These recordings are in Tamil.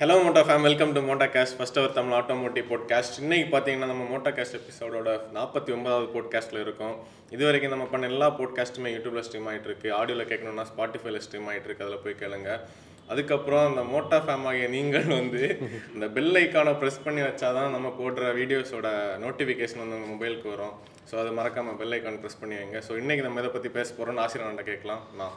Hello motor fam welcome to motor cast first our Tamil automotive podcast இன்னைக்கு பார்த்தீங்கன்னா நம்ம மோட்டா கேஸ்ட் எபிசோடோட நாற்பத்தி ஒன்பதாவது போட்காஸ்ட்டில் இருக்கும். இது வரைக்கும் நம்ம பண்ண எல்லா போட்காஸ்ட்டுமே யூடியூப்ல ஸ்ட்ரீம் ஆகிட்டு இருக்கு ஆடியோவில் கேட்கணும்னா ஸ்பாட்டிஃபைல ஸ்ட்ரீம் ஆகிட்டு இருக்கு அதில் போய் கேளுங்க. அதுக்கப்புறம் அந்த மோட்டா ஃபேம் ஆகிய நீங்கள் வந்து இந்த பெல் ஐக்கானை ப்ரெஸ் பண்ணி வச்சாதான் நம்ம போடுற வீடியோஸோட நோட்டிஃபிகேஷன் வந்து உங்கள் மொபைலுக்கு வரும். ஸோ அது மறக்காமல் பெல் ஐக்கான் ப்ரெஸ் பண்ணி வைங்க. ஸோ இன்னைக்கு நம்ம இதை பற்றி பேச போகிறோம்னு ஆசிரியர் கேட்கலாம். நான்.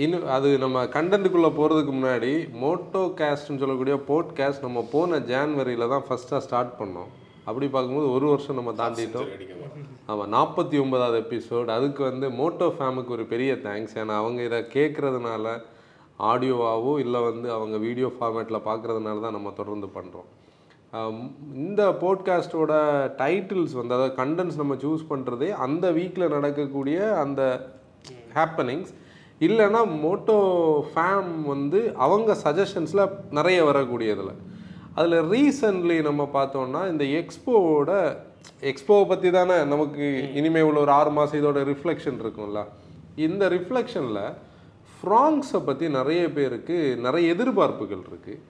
இன்னும் அது நம்ம கண்டென்ட்டுக்குள்ளே போகிறதுக்கு முன்னாடி மோட்டோ கேஸ்ட்னு சொல்லக்கூடிய போட்காஸ்ட் நம்ம போன ஜான்வரியில் தான் ஃபஸ்ட்டாக ஸ்டார்ட் பண்ணோம். அப்படி பார்க்கும்போது ஒரு வருஷம் நம்ம தாண்டிட்டோம். ஆமாம் நாற்பத்தி ஒன்பதாவது எபிசோட் அதுக்கு வந்து மோட்டோ ஃபேமுக்கு ஒரு பெரிய தேங்க்ஸ் ஏன்னா அவங்க இதை கேட்குறதுனால ஆடியோவாவோ இல்லை வந்து அவங்க வீடியோ ஃபார்மேட்டில் பார்க்குறதுனால தான் நம்ம தொடர்ந்து பண்ணுறோம் இந்த போட்காஸ்ட்டோட டைட்டில்ஸ் வந்து அதாவது கண்டென்ட்ஸ் நம்ம சூஸ் பண்ணுறதே அந்த வீக்கில் நடக்கக்கூடிய அந்த ஹேப்பனிங்ஸ் இல்லைன்னா மோட்டோ ஃபேம் வந்து அவங்க சஜஷன்ஸில் நிறைய வரக்கூடியதில். அதில் ரீசன்ட்லி நம்ம பார்த்தோம்னா இந்த எக்ஸ்போவோட எக்ஸ்போவை பற்றி தானே நமக்கு இனிமேல் உள்ள ஒரு ஆறு மாதம் இதோட ரிஃப்ளெக்ஷன் இருக்கும்ல. இந்த ரிஃப்ளெக்ஷனில் ஃப்ராங்ஸை பற்றி நிறைய பேருக்கு நிறைய எதிர்பார்ப்புகள் இருக்குது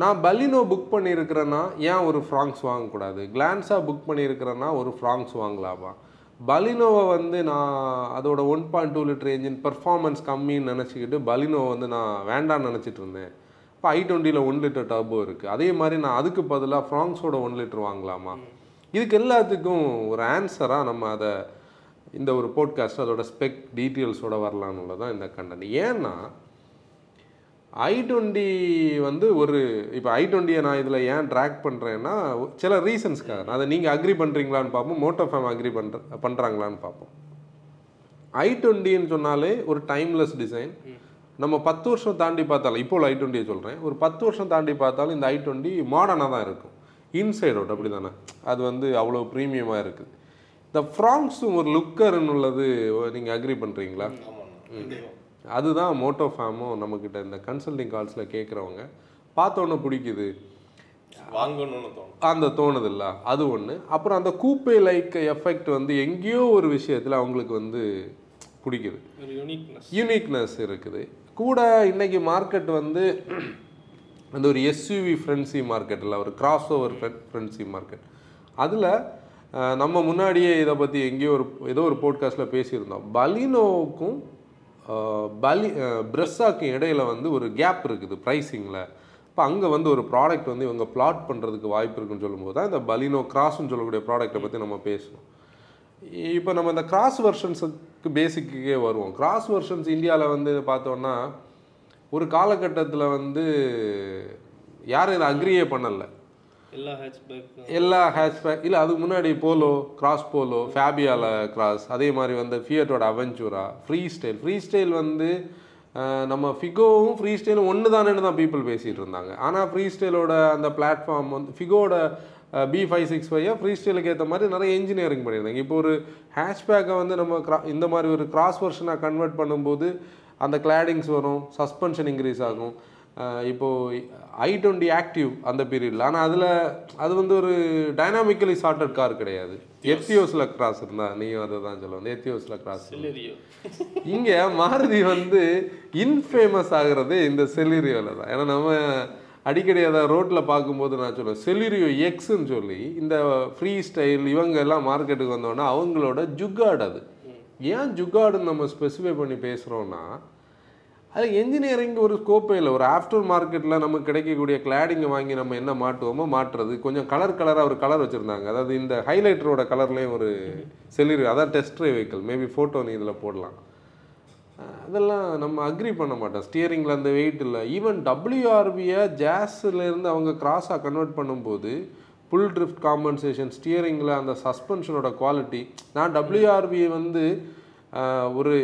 நான் பலினோ புக் பண்ணியிருக்கிறேன்னா ஏன் ஒரு ஃப்ராங்ஸ் வாங்கக்கூடாது? கிளான்ஸாக புக் பண்ணியிருக்கிறேன்னா ஒரு ஃப்ராங்ஸ் வாங்கலாமா? பலினோவை வந்து நான் அதோட one point two litre engine performance கம்மின்னு நினச்சிக்கிட்டு பலினோவை வந்து நான் வேண்டாம்னு நினச்சிட்டு இருந்தேன். இப்போ ஐ டுவெண்ட்டியில் ஒன் லிட்டர் டர்போ இருக்குது அதே மாதிரி நான் அதுக்கு பதிலாக ஃப்ராங்ஸோட ஒன் லிட்டர் வாங்கலாமா? இதுக்கு எல்லாத்துக்கும் ஒரு ஆன்சராக நம்ம அதை இந்த ஒரு போட்காஸ்ட் அதோட ஸ்பெக் டீட்டெயில்ஸோட வரலான்னு தான் இந்த கண்டென்ட் ஏன்னா ஐ டுவெண்ட்டி வந்து ஒரு இப்போ ஐ டுவெண்ட்டியை நான் இதில் ஏன் ட்ராக் பண்ணுறேன்னா சில ரீசன்ஸ்க்காக அதை நீங்கள் அக்ரி பண்ணுறீங்களான்னு பார்ப்போம். மோட்டோ ஃபேம் அக்ரி பண்ணுற பண்ணுறாங்களான்னு பார்ப்போம். ஐ டுவெண்ட்டின்னு சொன்னாலே ஒரு டைம்லெஸ் டிசைன் நம்ம பத்து வருஷம் தாண்டி பார்த்தாலும் இப்போ ஐ டுவெண்ட்டியை சொல்கிறேன் ஒரு பத்து வருஷம் தாண்டி பார்த்தாலும் இந்த ஐ டுவெண்ட்டி மாடர்னாக தான் இருக்கும். இன்சைட் அவுட் அப்படி தானே அது வந்து அவ்வளோ ப்ரீமியமாக இருக்குது இந்த ஃப்ராங்ஸும் ஒரு லுக்கர்னு உள்ளது நீங்கள் அக்ரி பண்ணுறீங்களா அதுதான் மோட்டோ ஃபேமும் நம்மக்கிட்ட இந்த கன்சல்டிங் கால்ஸில் கேட்குறவங்க பார்த்தோன்னே பிடிக்குது. வாங்கணும்னு தோணும். அந்த தோணுதில்ல அது ஒன்று அப்புறம் அந்த கூப்பே லைக் எஃபெக்ட் வந்து எங்கேயோ ஒரு விஷயத்தில் அவங்களுக்கு வந்து பிடிக்குது. யூனிக்னஸ் யூனிக்னஸ் இருக்குது. கூட இன்னைக்கு மார்க்கெட் வந்து அந்த ஒரு எஸ்யூவி ஃப்ரெண்ட்ஸி மார்க்கெட்டில் ஒரு கிராஸ் ஓவர் ஃப்ரெண்ட்ஸி மார்க்கெட் அதில் நம்ம முன்னாடியே இதை பற்றி எங்கேயோ ஒரு ஏதோ ஒரு போட்காஸ்ட்டில் பேசியிருந்தோம். பலினோவுக்கும் பலி பிரெஸ்ஸாக்கும் இடையில வந்து ஒரு கேப் இருக்குது ப்ரைஸிங்கில் இப்போ அங்கே வந்து ஒரு ப்ராடக்ட் வந்து இவங்க பிளாட் பண்ணுறதுக்கு வாய்ப்பு இருக்குன்னு சொல்லும்போது தான் இந்த பலினோ கிராஸ்ன்னு சொல்லக்கூடிய ப்ராடக்ட்டை பற்றி நம்ம பேசணும். இப்போ நம்ம இந்த கிராஸ் வெர்ஷன்ஸுக்கு பேசிக்கே வருவோம். கிராஸ் வெர்ஷன்ஸ் இந்தியாவில் வந்து பார்த்தோன்னா ஒரு காலகட்டத்தில் வந்து யாரும் இதை அக்ரியே பண்ணலை. எல்லா ஹேட்ச்பேக் uh, எல்லா ஹேஷ்பேக் இல்லை அதுக்கு முன்னாடி போலோ கிராஸ் போலோ ஃபேபியால கிராஸ் அதே மாதிரி வந்து ஃபியட்டோட அவென்ச்சூரா ஃப்ரீ ஸ்டைல் ஃப்ரீ ஸ்டைல் வந்து நம்ம ஃபிகோவும் ஃப்ரீ ஸ்டைலும் ஒன்று தானேன்னு தான் பீப்புள் பேசிகிட்டு இருந்தாங்க. ஆனால் ஃப்ரீ ஸ்டைலோட அந்த பிளாட்ஃபார்ம் வந்து ஃபிகோட பி ஃபைவ் சிக்ஸ் ஃபைவ் ஃப்ரீ ஸ்டைலுக்கு ஏற்ற மாதிரி நிறைய இன்ஜினியரிங் பண்ணியிருந்தாங்க. இப்போ ஒரு ஹேஷ்பேக்கை வந்து நம்ம கிரா இந்த மாதிரி ஒரு கிராஸ் வெர்ஷனாக கன்வெர்ட் பண்ணும்போது அந்த கிளாடிங்ஸ் வரும் சஸ்பென்ஷன் இன்க்ரீஸ் ஆகும். அஹ் இப்போ ஐ டுவெண்ட்டி ஆக்டிவ் அந்த பீரியடில். ஆனால் அதில் அது வந்து ஒரு டைனாமிக்கலி சார்ட்டட் கார் கிடையாது. எத்தியோஸில் கிராஸ் இருந்தா நீயும் அதை தான் சொல்லுவோம் எத்தியோஸில் கிராஸ் இங்கே மாருதி வந்து இன்ஃபேமஸ் ஆகுறது இந்த செலிரியோவில் தான். ஏன்னா நம்ம அடிக்கடி அதை ரோட்டில் பார்க்கும்போது நான் சொல்லுவேன் செலிரியோ எக்ஸ்ன்னு சொல்லி இந்த ஃப்ரீ ஸ்டைல் இவங்க எல்லாம் மார்க்கெட்டுக்கு வந்தோடனே அவங்களோட ஜுகாட் அது. ஏன் ஜுகாடுன்னு நம்ம ஸ்பெசிஃபை பண்ணி பேசுகிறோன்னா அது என்ஜினியரிங் ஒரு ஸ்கோப்பே இல்லை. ஒரு ஆஃப்டர் மார்க்கெட்டில் நமக்கு கிடைக்கக்கூடிய கிளாடிங்கை வாங்கி நம்ம என்ன மாட்டுவோமோ மாட்டுறது. கொஞ்சம் கலர் கலராக ஒரு கலர் வச்சுருந்தாங்க. அதாவது இந்த ஹைலைட்டரோட கலர்லேயும் ஒரு செல்லிரு அதான் டெஸ்ட் வெஹிக்கிள் மேபி ஃபோட்டோ நீ இதில் போடலாம். அதெல்லாம் நம்ம அக்ரி பண்ண மாட்டோம். ஸ்டியரிங்கில் அந்த வெயிட் இல்லை. ஈவன் டபிள்யூஆர்பியை ஜாஸ்லேருந்து அவங்க கிராஸாக கன்வெர்ட் பண்ணும்போது புல் ட்ரிஃப்ட் காம்பன்சேஷன் ஸ்டியரிங்கில் அந்த சஸ்பென்ஷனோட குவாலிட்டி நான் டபிள்யூஆர்பி வந்து ஒரு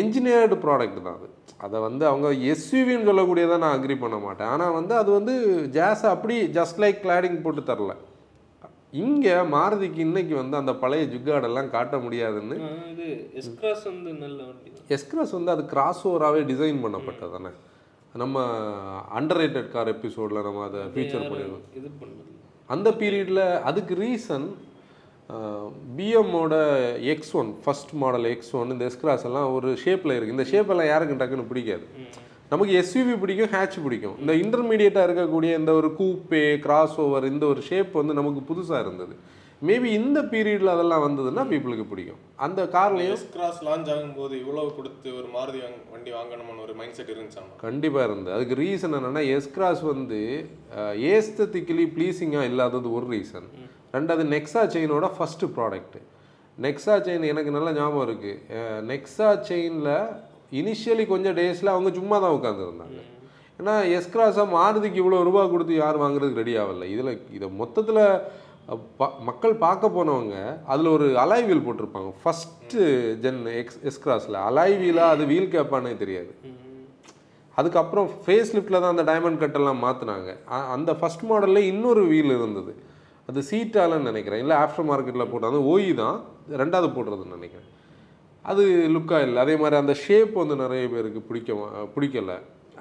என்ஜினியர்டு ப்ராடக்ட் தான் அது. அதை வந்து அவங்க எஸ்யூவின்னு சொல்லக்கூடியதை நான் அக்ரி பண்ண மாட்டேன். ஆனால் வந்து அது வந்து ஜாஸை அப்படி ஜஸ்ட் லைக் கிளாடிங் போட்டு தரல. இங்கே மாருதிக்கு இன்னைக்கு வந்து அந்த பழைய ஜுக்காடெல்லாம் காட்ட முடியாதுன்னு இது எஸ்கிராஸ் வந்து நல்ல வண்டி எஸ்கிராஸ் வந்து அது கிராஸ் ஓவராகவே டிசைன் பண்ணப்பட்டது தானே நம்ம அண்டர் ரேட்டட் கார் எபிசோடில் நம்ம அதை ஃபீச்சர் பண்ணிடுவோம் இது அந்த பீரியடில் அதுக்கு reason பிஎம்மோட X one first model X one இந்த எஸ்கிராஸ் எல்லாம் ஒரு ஷேப்பில் இருக்குது இந்த ஷேப் எல்லாம் யாருக்கும் டக்குன்னு பிடிக்காது. நமக்கு எஸ்யூவி பிடிக்கும் ஹேட்ச் பிடிக்கும். இந்த இன்டர்மீடியட்டாக இருக்கக்கூடிய இந்த ஒரு கூப்பே கிராஸ் ஓவர் இந்த ஒரு ஷேப் வந்து நமக்கு புதுசாக இருந்தது. மேபி இந்த பீரியடில் அதெல்லாம் வந்ததுன்னா பீப்புளுக்கு பிடிக்கும். அந்த கார்லேயும் எஸ் கிராஸ் லான்ச் ஆகும்போது இவ்வளவு கொடுத்து ஒரு மாருதி வண்டி வாங்கணும்னு ஒரு மைண்ட் செட் இருந்துச்சாமா? கண்டிப்பாக இருந்தது. அதுக்கு ரீசன் என்னென்னா எஸ் கிராஸ் வந்து ஏஸ்தட்டிக்கலி ப்ளீஸிங்காக இல்லாதது ஒரு ரீசன் ரெண்டாவது நெக்ஸா செயினோட ஃபஸ்ட்டு ப்ராடக்ட்டு நெக்ஸா செயின் எனக்கு நல்ல ஞாபகம் இருக்குது நெக்ஸா செயினில் இனிஷியலி கொஞ்சம் டேஸில் அவங்க சும்மா தான் உட்காந்துருந்தாங்க ஏன்னா எஸ் மாறுதிக்கு இவ்வளோ ரூபா கொடுத்து யார் வாங்குறதுக்கு ரெடி ஆகல. இதில் இதை மொத்தத்தில் மக்கள் பார்க்க போனவங்க அதில் ஒரு அலாய் வீல் போட்டிருப்பாங்க. ஃபஸ்ட்டு ஜென் எக்ஸ் எஸ்கிராஸில் அலாய் வீலாக அது வீல் கேப்பானே தெரியாது. அதுக்கப்புறம் ஃபேஸ் லிஃப்ட்டில் தான் அந்த டைமண்ட் கட்டெல்லாம் மாற்றினாங்க அந்த ஃபர்ஸ்ட் மாடலில் இன்னொரு வீல் இருந்தது. அது சீட்டாலன்னு நினைக்கிறேன். இல்லை ஆஃப்டர் மார்க்கெட்டில் போட்டால் அந்த ஓய் தான். ரெண்டாவது போடுறதுன்னு நினைக்கிறேன். அது லுக்காக இல்லை. அதே மாதிரி அந்த ஷேப் வந்து நிறைய பேருக்கு பிடிக்க பிடிக்கலை பிடிக்கல.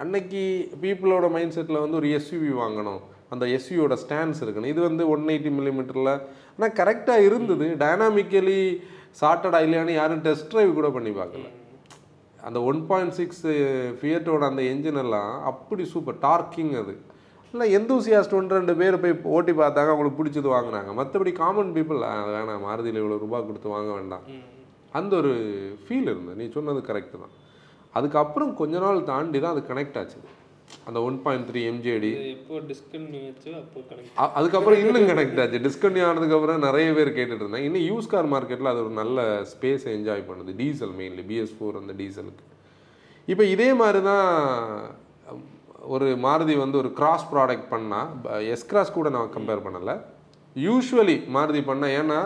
அன்னைக்கு பீப்புளோட மைண்ட் செட்டில் வந்து ஒரு எஸ்யூவி வாங்கணும். அந்த எஸ்யூவோட ஸ்டாண்ட்ஸ் இருக்கணும் இது வந்து ஒன் எயிட்டி மில்லிமீட்டரில் ஆனால் கரெக்டாக இருந்தது. டைனாமிக்கலி சார்ட்டடா இல்லையான்னு யாரும் டெஸ்ட் ட்ரைவ் கூட பண்ணி பார்க்கல. அந்த ஒன் பாயிண்ட் சிக்ஸ் ஃபியட்டோட அந்த என்ஜின் எல்லாம் அப்படி சூப்பர் டார்க்கிங் அது. இல்லை எந்தூசியாஸ்ட் ஒன்று ரெண்டு பேர் போய் ஓட்டி பார்த்தாங்க அவங்களுக்கு பிடிச்சது வாங்குனாங்க மற்றபடி காமன் பீப்புள் வேணாம் மாருதியில் இவ்வளோ ரூபாய் கொடுத்து வாங்க வேண்டாம். அந்த ஒரு ஃபீல் இருந்தது. நீ சொன்னது கரெக்டு தான். அதுக்கப்புறம் கொஞ்ச நாள் தாண்டி தான் அது கனெக்ட் ஆச்சு. அந்த ஒன் பாயிண்ட் த்ரீ எம்ஜேடி அதுக்கப்புறம் இன்னும் கனெக்ட் ஆச்சு. டிஸ்கன்யூ ஆனதுக்கப்புறம் நிறைய பேர் கேட்டுட்டு இருந்தாங்க. இன்னும் யூஸ் கார் மார்க்கெட்டில் அது ஒரு நல்ல ஸ்பேஸ் என்ஜாய் பண்ணுது. டீசல் மெயின்லி பிஎஸ் ஃபோர் அந்த டீசலுக்கு இப்போ இதே மாதிரி தான் ஒரு மாருதி வந்து ஒரு கிராஸ் ப்ராடக்ட் பண்ணால் எஸ் கிராஸ் கூட நான் கம்பேர் பண்ணலை. யூஸ்வலி மாருதி பண்ணால் ஏன்னா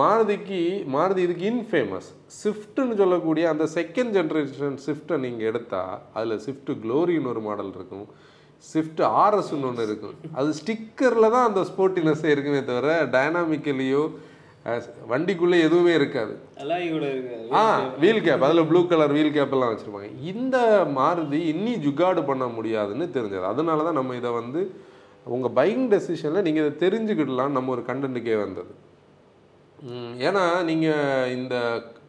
மாருதிக்கு மாருதி இதுக்கு இன்ஃபேமஸ் ஸ்விஃப்ட்டுன்னு சொல்லக்கூடிய அந்த செகண்ட் ஜென்ரேஷன் ஸ்விஃப்ட்டை நீங்கள் எடுத்தால் அதில் ஸ்விஃப்ட்டு க்ளோரின்னு ஒரு மாடல் இருக்கும். ஸ்விஃப்ட் ஆர்எஸ்ன்னு ஒன்று இருக்கும். அது ஸ்டிக்கரில் தான் அந்த ஸ்போர்ட்டினஸ்ஸே இருக்குமே தவிர டைனாமிக்கலியோ வண்டிக்குள்ளே எதுவுமே இருக்காது. ஆ வீல் கேப் அதில் ப்ளூ கலர் வீல் கேப் எல்லாம் வச்சுருப்பாங்க. இந்த மாருதி இன்னி ஜுகாடு பண்ண முடியாதுன்னு தெரிஞ்சது. அதனால தான் நம்ம இதை வந்து உங்கள் பையிங் டெசிஷனில் நீங்கள் இதை தெரிஞ்சுக்கிடலாம் நம்ம ஒரு கண்டென்ட்டுக்கே வந்தது. ஏன்னா நீங்கள் இந்த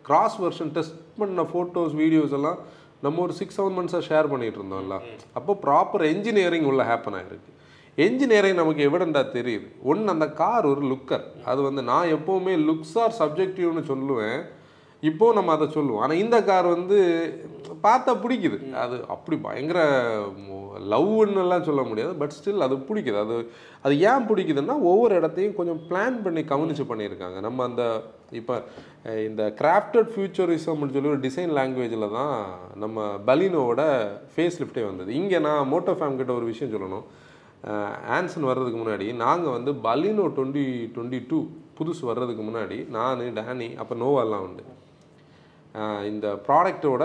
கிராஸ் வெர்ஷன் டெஸ்ட் பண்ண ஃபோட்டோஸ் வீடியோஸ் எல்லாம் நம்ம ஒரு சிக்ஸ் செவன் மந்த்ஸாக ஷேர் பண்ணிட்டு இருந்தோம்ல. அப்போ ப்ராப்பர் என்ஜினியரிங் உள்ள ஹேப்பன் ஆயிருக்கு. என்ஜினியரிங் நமக்கு எவிடண்டாக தெரியுது. ஒன்று அந்த கார் ஒரு லுக்கர் அது வந்து நான் எப்போவுமே லுக்ஸ் ஆர் சப்ஜெக்டிவ்னு சொல்லுவேன். இப்போது நம்ம அதை சொல்லுவோம். ஆனால் இந்த கார் வந்து பார்த்தா பிடிக்குது. அது அப்படி பயங்கர லவ்னு சொல்ல முடியாது. பட் ஸ்டில் அது பிடிக்குது. அது அது ஏன் பிடிக்குதுன்னா ஒவ்வொரு இடத்தையும் கொஞ்சம் பிளான் பண்ணி கவனிச்சு பண்ணியிருக்காங்க. நம்ம அந்த இப்போ இந்த கிராஃப்டட் ஃபியூச்சரிசம்னு சொல்லி ஒரு டிசைன் லாங்குவேஜில் தான் நம்ம பலினோவோட ஃபேஸ் லிஃப்டே வந்தது. இங்கே நான் மோட்டோ ஃபேம் கிட்ட ஒரு விஷயம் சொல்லணும். ஆன்சன் வர்றதுக்கு முன்னாடி நாங்கள் வந்து பலினோ டுவெண்ட்டி டுவெண்ட்டி டூ புதுசு வர்றதுக்கு முன்னாடி நான் டேனி அப்போ நோவாலாம் உண்டு. இந்த ப்ராடக்ட்டோட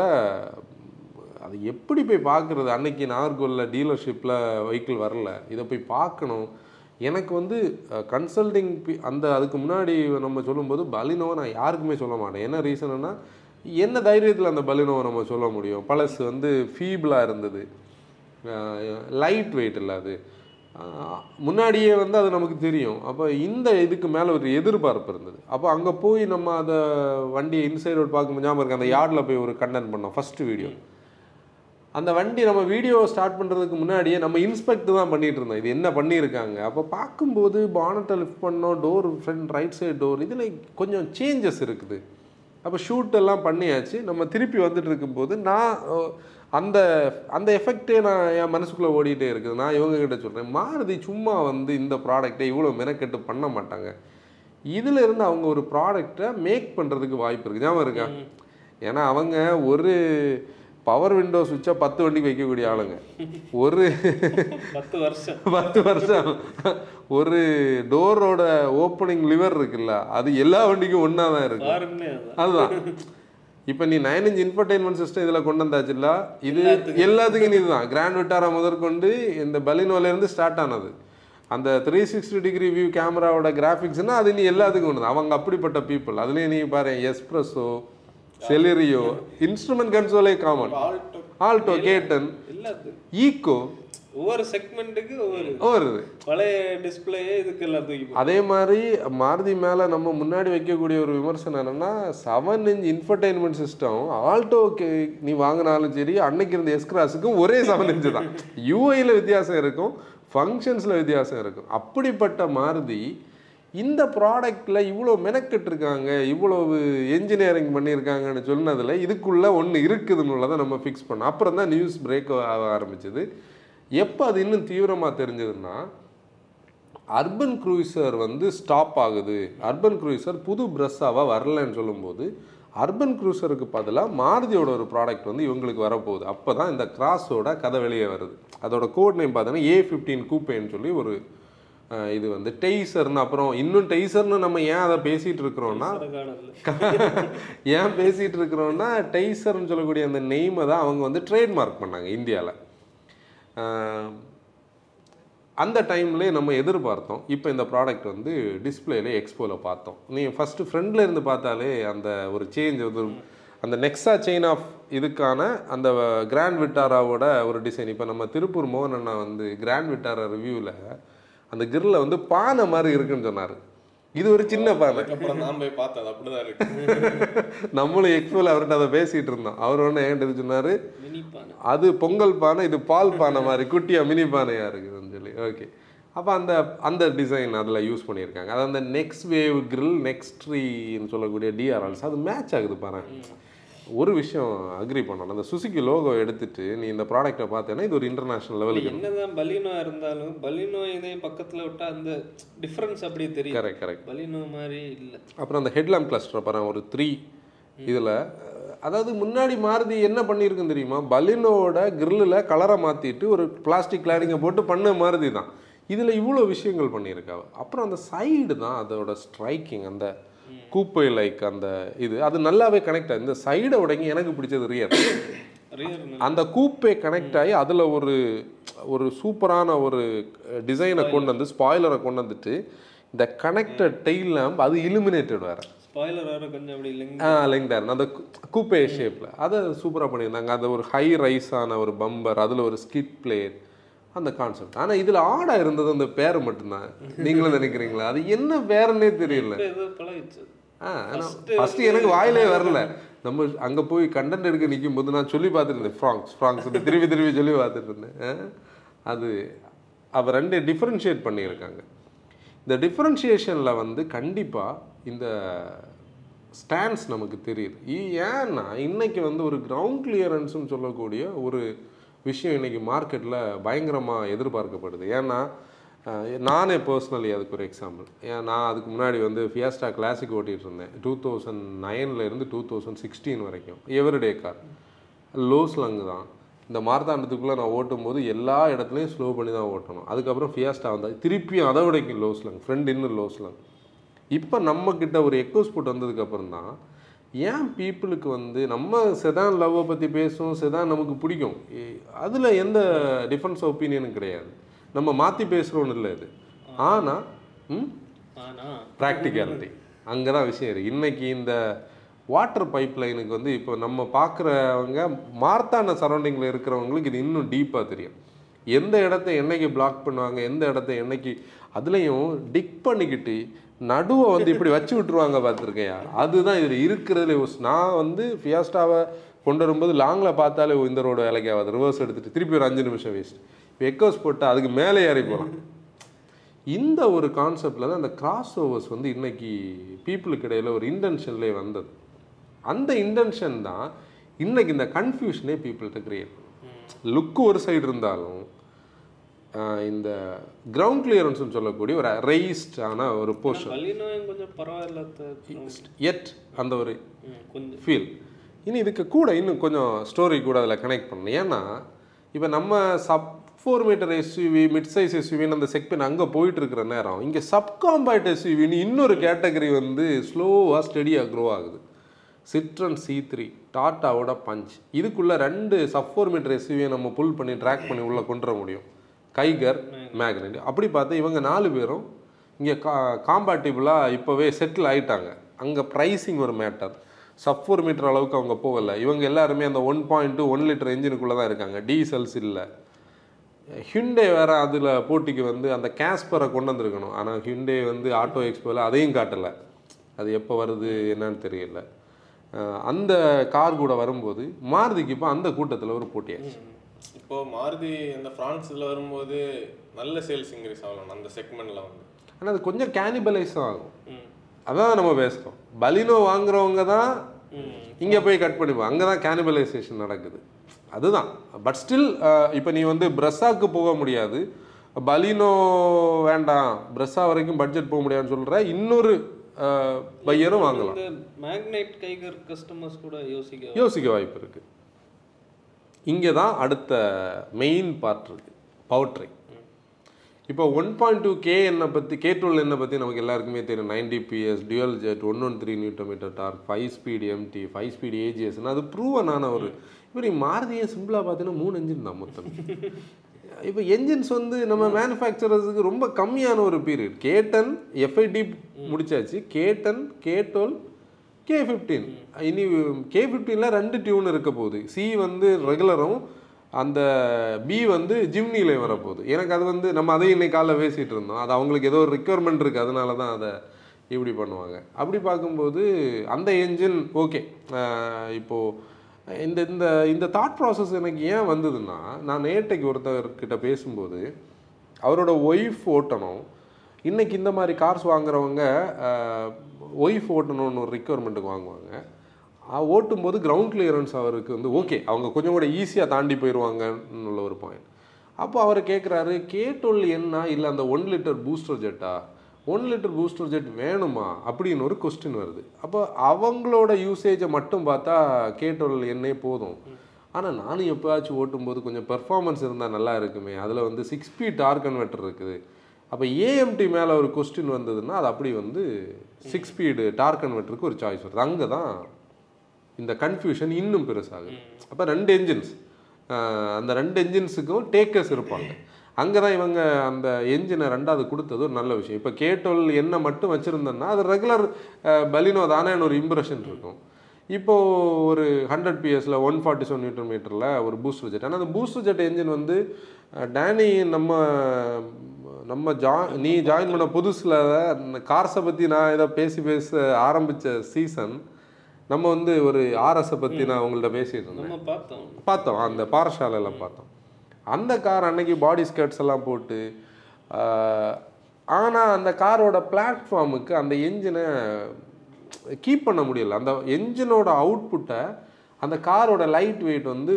அது எப்படி போய் பார்க்குறது அன்னைக்கு நாகர்கோவிலில் டீலர்ஷிப்பில் வெஹிக்கிள் வரல. இதை போய் பார்க்கணும் எனக்கு வந்து கன்சல்டிங் அந்த அதுக்கு முன்னாடி நம்ம சொல்லும்போது பலினோவை நான் யாருக்குமே சொல்ல மாட்டேன். என்ன ரீசன்னா என்ன தைரியத்தில் அந்த பலினோவை நம்ம சொல்ல முடியும்? பழசு வந்து ஃபீபிளாக இருந்தது. லைட் வெயிட் இல்லை அது. முன்னாடியே வந்து அது நமக்கு தெரியும். அப்போ இந்த இதுக்கு மேலே ஒரு எதிர்பார்ப்பு இருந்தது. அப்போ அங்கே போய் நம்ம அதை வண்டியை இன்சைட் அவுட் பார்க்கும்போது ஞாபகம் இருக்குது அந்த யார்டில் போய் ஒரு கண்டென்ட் பண்ணோம் ஃபஸ்ட்டு வீடியோ அந்த வண்டி நம்ம வீடியோ ஸ்டார்ட் பண்ணுறதுக்கு முன்னாடியே நம்ம இன்ஸ்பெக்ட் தான் பண்ணிகிட்டு இருந்தோம். இது என்ன பண்ணியிருக்காங்க? அப்போ பார்க்கும்போது பானட்டை லிஃப்ட் பண்ணோம் door front right side door இதில் கொஞ்சம் சேஞ்சஸ் இருக்குது. அப்போ ஷூட் எல்லாம் பண்ணியாச்சு. நம்ம திருப்பி வந்துட்டு இருக்கும்போது நான் அந்த அந்த எஃபெக்டே நான் என் மனசுக்குள்ளே ஓடிட்டே இருக்குது. நான் இவங்க கிட்ட சொல்கிறேன் மாருதி சும்மா வந்து இந்த ப்ராடக்டை இவ்வளோ மெனக்கெட்டு பண்ண மாட்டாங்க. இதில் இருந்து அவங்க ஒரு ப்ராடக்டை மேக் பண்ணுறதுக்கு வாய்ப்பு இருக்குது ஞாபகம் இருக்கா? ஏன்னா அவங்க ஒரு பவர் விண்டோ சுவிட்சை பத்து வண்டிக்கு வைக்கக்கூடிய ஆளுங்க. ஒரு பத்து வருஷம். பத்து வருஷம். ஒரு டோரோட ஓப்பனிங் லிவர் இருக்குல்ல அது எல்லா வண்டிக்கும் ஒன்றா தான் இருக்கு அதுதான். இப்போ நீ நைன் இன்ச் இன்ஃபர்டைன்மெண்ட் சிஸ்டம் இதில் கொண்டு வந்தாச்சுல்ல இது எல்லாத்துக்கும். இதுதான். கிராண்ட் விட்டாரா முதற்கொண்டு இந்த பலினோல இருந்து ஸ்டார்ட் ஆனது. அந்த த்ரீ சிக்ஸ்டி டிகிரி வியூ கேமராவோட கிராஃபிக்ஸ்னா அது நீ எல்லாத்துக்கும் ஒன்று அவங்க அப்படிப்பட்ட பீப்புள் அதுலேயே நீ பாரு S Presso Celerio instrument கன்சோலே common Alto K ten Eeco ஒவ்வொரு செக்மெண்ட்டுக்கு ஒவ்வொரு இது. பழைய டிஸ்பிளே இதுக்கெல்லாம் தூக்கி போட்டு அதே மாதிரி மாருதி மேலே நம்ம முன்னாடி வைக்கக்கூடிய ஒரு விமர்சனம் என்னன்னா செவன் இன்ச் இன்ஃபர்டைன்மெண்ட் சிஸ்டம் ஆல்டோக்கு நீ வாங்கினாலும் சரி அன்னைக்கு இருந்த எஸ்கிராஸுக்கும் ஒரே செவன் இன்ச்சு தான். யூஐயில் வித்தியாசம் இருக்கும் ஃபங்க்ஷன்ஸில் வித்தியாசம் இருக்கும். அப்படிப்பட்ட மாருதி இந்த ப்ராடக்டில் இவ்வளோ மெனக்கெட்டு இருக்காங்க இவ்வளவு என்ஜினியரிங் பண்ணியிருக்காங்கன்னு சொன்னதில் இதுக்குள்ளே ஒன்று இருக்குதுன்னு தான் நம்ம ஃபிக்ஸ் பண்ணோம் அப்புறம் தான் நியூஸ் பிரேக் ஆக ஆரம்பிச்சது. எப்போ அது இன்னும் தீவிரமாக தெரிஞ்சதுன்னா அர்பன் க்ரூசர் வந்து ஸ்டாப் ஆகுது. அர்பன் க்ரூசர் புது பிரஸ்ஸாவாக வரலன்னு சொல்லும்போது அர்பன் க்ரூசருக்கு பதிலாக மாருதியோட ஒரு ப்ராடக்ட் வந்து இவங்களுக்கு வரப்போகுது. அப்போ தான் இந்த கிராஸோட கதை வெளியே வருது. அதோட கோட் நேம் பார்த்தோன்னா ஏ ஃபிஃப்டீன் கூப்பேன்னு சொல்லி ஒரு இது வந்து டெய்சர்னு அப்புறம் இன்னும் டெய்சர்னு நம்ம ஏன் அதை பேசிகிட்டு இருக்கிறோன்னா ஏன் பேசிகிட்டு இருக்கிறோன்னா டெய்சர்னு சொல்லக்கூடிய அந்த நெய்மை தான் அவங்க வந்து ட்ரேட்மார்க் பண்ணாங்க இந்தியாவில் அந்த டைம்லேயே நம்ம எதிர்பார்த்தோம். இப்போ இந்த ப்ராடக்ட் வந்து டிஸ்பிளேல எக்ஸ்போவில் பார்த்தோம். நீ ஃபஸ்ட்டு ஃப்ரெண்டில் இருந்து பார்த்தாலே அந்த ஒரு சேஞ்ச் வந்து அந்த நெக்ஸா செயின் ஆஃப் இதுக்கான அந்த கிராண்ட் விட்டாராவோட ஒரு டிசைன் இப்போ நம்ம திருப்பூர் மோகன் அண்ணா வந்து கிராண்ட் விட்டாரா ரிவ்யூவில் அந்த கிரில்ல வந்து பானை மாதிரி இருக்குன்னு சொன்னார். இது ஒரு சின்ன பானை அதுக்கப்புறம் நான் போய் பார்த்தேன் அது அப்படிதான் இருக்கு. நம்மளும் எக்ஸ்போவில் அவர்கிட்ட அதை பேசிகிட்டு இருந்தோம். அவர் ஒன்று என்கிட்ட சொன்னார் மினி பானை. அது பொங்கல் பானை இது பால் பானை மாதிரி குட்டியா மினி பானையா இருக்குதுன்னு சொல்லி. ஓகே அப்போ அந்த அந்த டிசைன் அதில் யூஸ் பண்ணியிருக்காங்க. அது அந்த நெக்ஸ்ட் வேவ் கிரில் நெக்ஸ்ட் ட்ரீன்னு சொல்லக்கூடிய டிஆர்எல்ஸ் அது மேட்ச் ஆகுது பாரு ஒரு விஷயம் அக்ரி பண்ணணும். அந்த சுசுகி லோகோ எடுத்துட்டு நீ இந்த ப்ராடக்ட்டை பார்த்தேன்னா இது ஒரு இன்டர்நேஷனல் லெவலுக்கு என்னதான் பலினோ இருந்தாலும் பலினோ இதையும் பக்கத்துல விட்டா அந்த டிஃபரன்ஸ் அப்படியே தெரியும். கரெக்ட் கரெக்ட் பலினோ மாதிரி இல்ல. அப்புறம் அந்த ஹெட்லாம்ப் கிளஸ்டர் பாருங்க ஒரு த்ரீ இதில் அதாவது முன்னாடி மாருதி என்ன பண்ணியிருக்குன்னு தெரியுமா? பலினோட கிரில்லில் கலரை மாற்றிட்டு ஒரு பிளாஸ்டிக் கிளாடிங்கை போட்டு பண்ண மாருதி தான் இதில் இவ்வளோ விஷயங்கள் பண்ணியிருக்காங்க அப்புறம் அந்த சைடு தான் அதோட ஸ்ட்ரைக்கிங் அந்த கூப்பை லைக் அந்த இது அது நல்லாவே கனெக்ட் ஆகுது இந்த சைடை உடங்கி எனக்கு பிடிச்சது ரியர் ரியர் அந்த கூப்பே கனெக்ட் ஆகி அதில் ஒரு ஒரு சூப்பரான ஒரு டிசைனை கொண்டு வந்து ஸ்பாய்லரை கொண்டு வந்துட்டு இந்த கனெக்டட் டெய்ல் லேம்ப் அது இலுமினேட்டட் வேறு. ஸ்பாய்லர் வேற கொஞ்சம் அப்படி ஆ அந்த கூப்பே ஷேப்பில் அதை சூப்பராக பண்ணியிருந்தாங்க. அது ஒரு ஹை ரைஸான ஒரு பம்பர் அதில் ஒரு ஸ்கிட் பிளேட் அந்த கான்செப்ட் ஆனால் இதில் ஆடாக இருந்தது அந்த பேர் மட்டும்தான். நீங்களும் நினைக்கிறீங்களா? அது என்ன பேருன்னே தெரியல. ஆ ஃபஸ்ட்டு எனக்கு வாயிலே வரல. நம்ம அங்கே போய் கண்டென்ட் எடுக்க நிற்கும் போது நான் சொல்லி பார்த்துருந்தேன் ஃப்ராங்ஸ் ஃப்ராங்ஸ் திருப்பி திருப்பி சொல்லி பார்த்துட்டு இருந்தேன் அது அவ ரெண்டு டிஃப்ரென்ஷியேட் பண்ணியிருக்காங்க. இந்த டிஃப்ரென்ஷியேஷனில் வந்து கண்டிப்பாக இந்த ஸ்டாண்ட்ஸ் நமக்கு தெரியுது. ஏன்னா இன்னைக்கு வந்து ஒரு கிரவுண்ட் கிளியரன்ஸ்னு சொல்லக்கூடிய ஒரு விஷயம் இன்றைக்கி மார்க்கெட்டில் பயங்கரமாக எதிர்பார்க்கப்படுது. ஏன்னா நானே பர்சனலி அதுக்கு ஒரு எக்ஸாம்பிள் ஏன் நான் அதுக்கு முன்னாடி வந்து ஃபியாஸ்டா கிளாசிக் ஓட்டிகிட்டு இருந்தேன். டூ தௌசண்ட் நைன்லேருந்து இருந்து டூ தௌசண்ட் சிக்ஸ்டீன் வரைக்கும். எவரிடே கார் லோ ஸ்லங்கு தான். இந்த மார்த்தாண்டத்துக்குள்ளே நான் ஓட்டும் போது எல்லா இடத்துலையும் ஸ்லோ பண்ணி தான் ஓட்டணும். அதுக்கப்புறம் ஃபியாஸ்டா வந்தால் திருப்பியும் அதை விடைக்கும் லோ ஸ்லங் ஃப்ரெண்ட் இன்னும் லோ ஸ்லங் இப்போ நம்மக்கிட்ட ஒரு எக்கோ ஸ்போர்ட் வந்ததுக்கப்புறம் தான் ஏன் பீப்புளுக்கு வந்து நம்ம செதான் லவ்வை பற்றி பேசுவோம் செதான் நமக்கு பிடிக்கும்? அதில் எந்த டிஃப்ரென்ஸ் ஒப்பீனியனும் கிடையாது. நம்ம மாற்றி பேசுகிறோன்னு இல்லை இது. ஆனால் ம்? ப்ராக்டிகாலிட்டி அங்கே தான் விஷயம் இருக்குது இன்னைக்கு இந்த வாட்டர் பைப் லைனுக்கு வந்து இப்போ நம்ம பார்க்குறவங்க மார்த்தாண்ட சரௌண்டிங்கில் இருக்கிறவங்களுக்கு இது இன்னும் டீப்பாக தெரியும். எந்த இடத்த என்னைக்கு பிளாக் பண்ணுவாங்க எந்த இடத்த என்னைக்கு அதுலேயும் டிக் பண்ணிக்கிட்டு நடுவை வந்து இப்படி வச்சு விட்டுருவாங்க பார்த்துருக்கையா? அதுதான் இதில் இருக்கிறதுல நான் வந்து ஃபியாஸ்டாவை கொண்டு வரும்போது லாங்கில் பார்த்தாலே இந்த ரோடு வேலைக்கு ஆகாது. ரிவர்ஸ் எடுத்துகிட்டு திருப்பி ஒரு அஞ்சு நிமிஷம் வேஸ்ட் எக்கோஸ் போட்டால் அதுக்கு மேலே ஏறி போகலாம் இந்த ஒரு கான்செப்டில் தான் அந்த கிராஸ் ஓவர்ஸ் வந்து இன்னைக்கு பீப்புளுக்கு இடையில ஒரு இன்டென்ஷன்லேயே வந்தது. அந்த இன்டென்ஷன் தான் இன்னைக்கு இந்த கன்ஃபியூஷனே பீப்புள்கிட்ட கிரியேட் லுக்கு ஒரு சைடு இருந்தாலும் இந்த கிரவுண்ட் கிளியரன்ஸ்னு சொல்லக்கூடிய ஒரு ரைஸ்டான ஒரு போர்ஷன் கொஞ்சம் பரவாயில்ல எட் அந்த ஒரு கொஞ்சம். ஃபீல் இனி இதுக்கு கூட இன்னும் கொஞ்சம் ஸ்டோரி கூட அதில் கனெக்ட் பண்ணணும். ஏன்னா இப்போ நம்ம sub four metre SUV mid size எஸ்யூவின்னு அந்த செக்மெண்ட் அங்கே போயிட்டு இருக்கிற நேரம் இங்கே சப்காம்பேக்ட் எஸ்யூவின்னு இன்னொரு கேட்டகரி வந்து ஸ்லோவாக ஸ்டெடியாக க்ரோ ஆகுது. சிட்ரன் சி த்ரீ டாட்டாவோட பஞ்ச் இதுக்குள்ளே ரெண்டு சப் ஃபோர் மீட்டர் எஸ்யூவியை நம்ம புல் பண்ணி ட்ராக் பண்ணி உள்ளே கொண்டு வர முடியும். கைகர் மேக்னெட் அப்படி பார்த்தா இவங்க நாலு பேரும் இங்கே கா காம்பேட்டிபிளாக இப்போவே செட்டில் ஆகிட்டாங்க அங்கே ப்ரைஸிங் ஒரு மேட்டர் சப் ஃபோர் மீட்டர் அளவுக்கு அவங்க போகலை. இவங்க எல்லாருமே அந்த one point two one litre இன்ஜினுக்குள்ளே தான் இருக்காங்க. டீசல்ஸ் இல்லை. ஹிண்டே வேறு அதில் போட்டிக்கு வந்து அந்த கேஸ்பரை கொண்டு வந்திருக்கணும். ஆனால் ஹிண்டே வந்து ஆட்டோ எக்ஸ்போவில் அதையும் காட்டலை. அது எப்போ வருது என்னன்னு தெரியல. அந்த கார் கூட வரும்போது மாருதிக்கு இப்போ அந்த கூட்டத்தில் ஒரு போட்டியாச்சு இப்போ மாருதி அந்த பிரான்ஸ் இதுல வரும்போது நல்ல சேல்ஸ் இன்க்ரீஸ் ஆகலாம் அந்த செக்மெண்ட்ல வந்து. ஆனால் அது கொஞ்சம் கேனிபலைஸ் ஆகும். ம். அதான் நம்ம பேசுகிறோம் பலினோ வாங்குறவங்க தான் ம். இங்கே போய் கட் பண்ணிப்போம் அங்கே தான் கேனிபலைசேஷன் நடக்குது. அதுதான். பட் ஸ்டில் இப்போ நீ வந்து பிரஸ்ஸாக்கு போக முடியாது. பலினோ வேண்டாம். பிரஸ்ஸா வரைக்கும் பட்ஜெட் போக முடியாதுன்னு சொல்கிற இன்னொரு பையரும் வாங்கலாம். இந்த மேக்னைட் கைகர் கஸ்டமர்ஸ் கூட யோசிக்க யோசிக்க வாய்ப்பு இருக்குது இங்கே தான் அடுத்த மெயின் பார்ட் இருக்குது பவுட்ரி இப்போ ஒன் பாயிண்ட் டூ கே என்னை பற்றி கே டுவெல் என்னை பற்றி நமக்கு எல்லாருக்குமே தெரியும். Ninety PS dual jet one one three newton metre torque five speed MT five speed ஏஜிஎஸ்னு அது ப்ரூவனான ஒரு இப்போ நீ மாருதியை சிம்பிளாக பார்த்தீங்கன்னா மூணு என்ஜின் தான் மொத்தம். இப்போ என்ஜின்ஸ் வந்து நம்ம மேனுஃபேக்சரர்ஸுக்கு ரொம்ப கம்மியான ஒரு பீரியட் கேட்டன் எஃப்ஐடி முடிச்சாச்சு. கேட்டன் கேட்டோல் கே ஃபிஃப்டீன் இனி கே ஃபிஃப்டீனில் ரெண்டு டியூன் இருக்க போகுது. சி வந்து ரெகுலரும் அந்த பி வந்து ஜிம்னியில் வரப்போகுது. எனக்கு அது வந்து நம்ம அதையும் இன்னைக்கு காலைல பேசிகிட்டு இருந்தோம். அது அவங்களுக்கு ஏதோ ஒரு ரிக்குவயர்மெண்ட் இருக்குது அதனால தான் அதை இப்படி பண்ணுவாங்க. அப்படி பார்க்கும்போது அந்த என்ஜின் ஓகே இப்போது இந்த இந்த இந்த தாட் ப்ராசஸ் எனக்கு ஏன் வந்ததுன்னா நான் நேட்டைக்கு ஒருத்தர்கிட்ட பேசும்போது அவரோட ஒய்ஃப் ஓட்டணும். இன்றைக்கி இந்த மாதிரி கார்ஸ் வாங்குறவங்க ஒய்ஃப் ஓட்டணும்னு ஒரு ரிக்குவயர்மெண்ட்டுக்கு வாங்குவாங்க. ஓட்டும் போது கிரவுண்ட் கிளியரன்ஸ் அவருக்கு வந்து ஓகே அவங்க கொஞ்சம் கூட ஈஸியாக தாண்டி போயிடுவாங்கன்னு உள்ள ஒரு பாயிண்ட் அப்போ அவர் கேட்குறாரு கேட்டோல் என்ன? இல்லை அந்த ஒன் லிட்டர் பூஸ்டர் ஜெட்டா ஒன் லிட்டர் பூஸ்டர் ஜெட் வேணுமா? அப்படின்னு ஒரு கொஸ்டின் வருது. அப்போ அவங்களோட யூசேஜை மட்டும் பார்த்தா கேட்டோல் என்னே போதும். ஆனால் நானும் எப்போயாச்சும் ஓட்டும்போது கொஞ்சம் பெர்ஃபார்மன்ஸ் இருந்தால் நல்லா இருக்குமே. அதில் வந்து சிக்ஸ் ஸ்பீட் டார் கன்வெர்ட்டர் இருக்குது. அப்போ ஏஎம்டி மேலே ஒரு கொஸ்டின் வந்ததுன்னா அது அப்படி வந்து சிக்ஸ் ஸ்பீடு டார்க் கன்வெர்ட்டருக்கு ஒரு சாய்ஸ் வருது. அங்கே தான் இந்த கன்ஃபியூஷன் இன்னும் பெருசாகுது. அப்போ ரெண்டு என்ஜின்ஸ் அந்த ரெண்டு என்ஜின்ஸுக்கும் டேக்கர்ஸ் இருப்பாங்க. அங்கே தான் இவங்க அந்த என்ஜினை ரெண்டாவது கொடுத்தது ஒரு நல்ல விஷயம். இப்போ கேட்டோல் என்ன மட்டும் வச்சுருந்தோன்னா அது ரெகுலர் பலினோ தானேன்னு ஒரு இம்ப்ரெஷன் இருக்கும். இப்போது ஒரு ஹண்ட்ரட் பிஎஸில் ஒன் ஃபார்ட்டி செவன் நியூட்டன் மீட்டரில் ஒரு பூஸ்டர் ஜெட் ஆனால் அந்த பூஸ்டர் ஜெட் என்ஜின் வந்து டேனி நம்ம நம்ம ஜா நீ ஜாயின் பண்ண புதுசில் அந்த கார்ஸை பற்றி நான் ஏதோ பேசி பேச ஆரம்பித்த சீசன் நம்ம வந்து ஒரு ஆர்எஸை பற்றி நான் உங்கள்ட்ட பேசிட்டு இருந்தேன். பார்த்தோம். பார்த்தோம். அந்த பாறசாலையில் பார்த்தோம். அந்த கார் அன்னைக்கு பாடி ஸ்கர்ட்ஸ் எல்லாம் போட்டு ஆனால் அந்த காரோட பிளாட்ஃபார்முக்கு அந்த என்ஜினை கீப் பண்ண முடியல. அந்த என்ஜினோட அவுட்புட்டை அந்த காரோட லைட் வெயிட் வந்து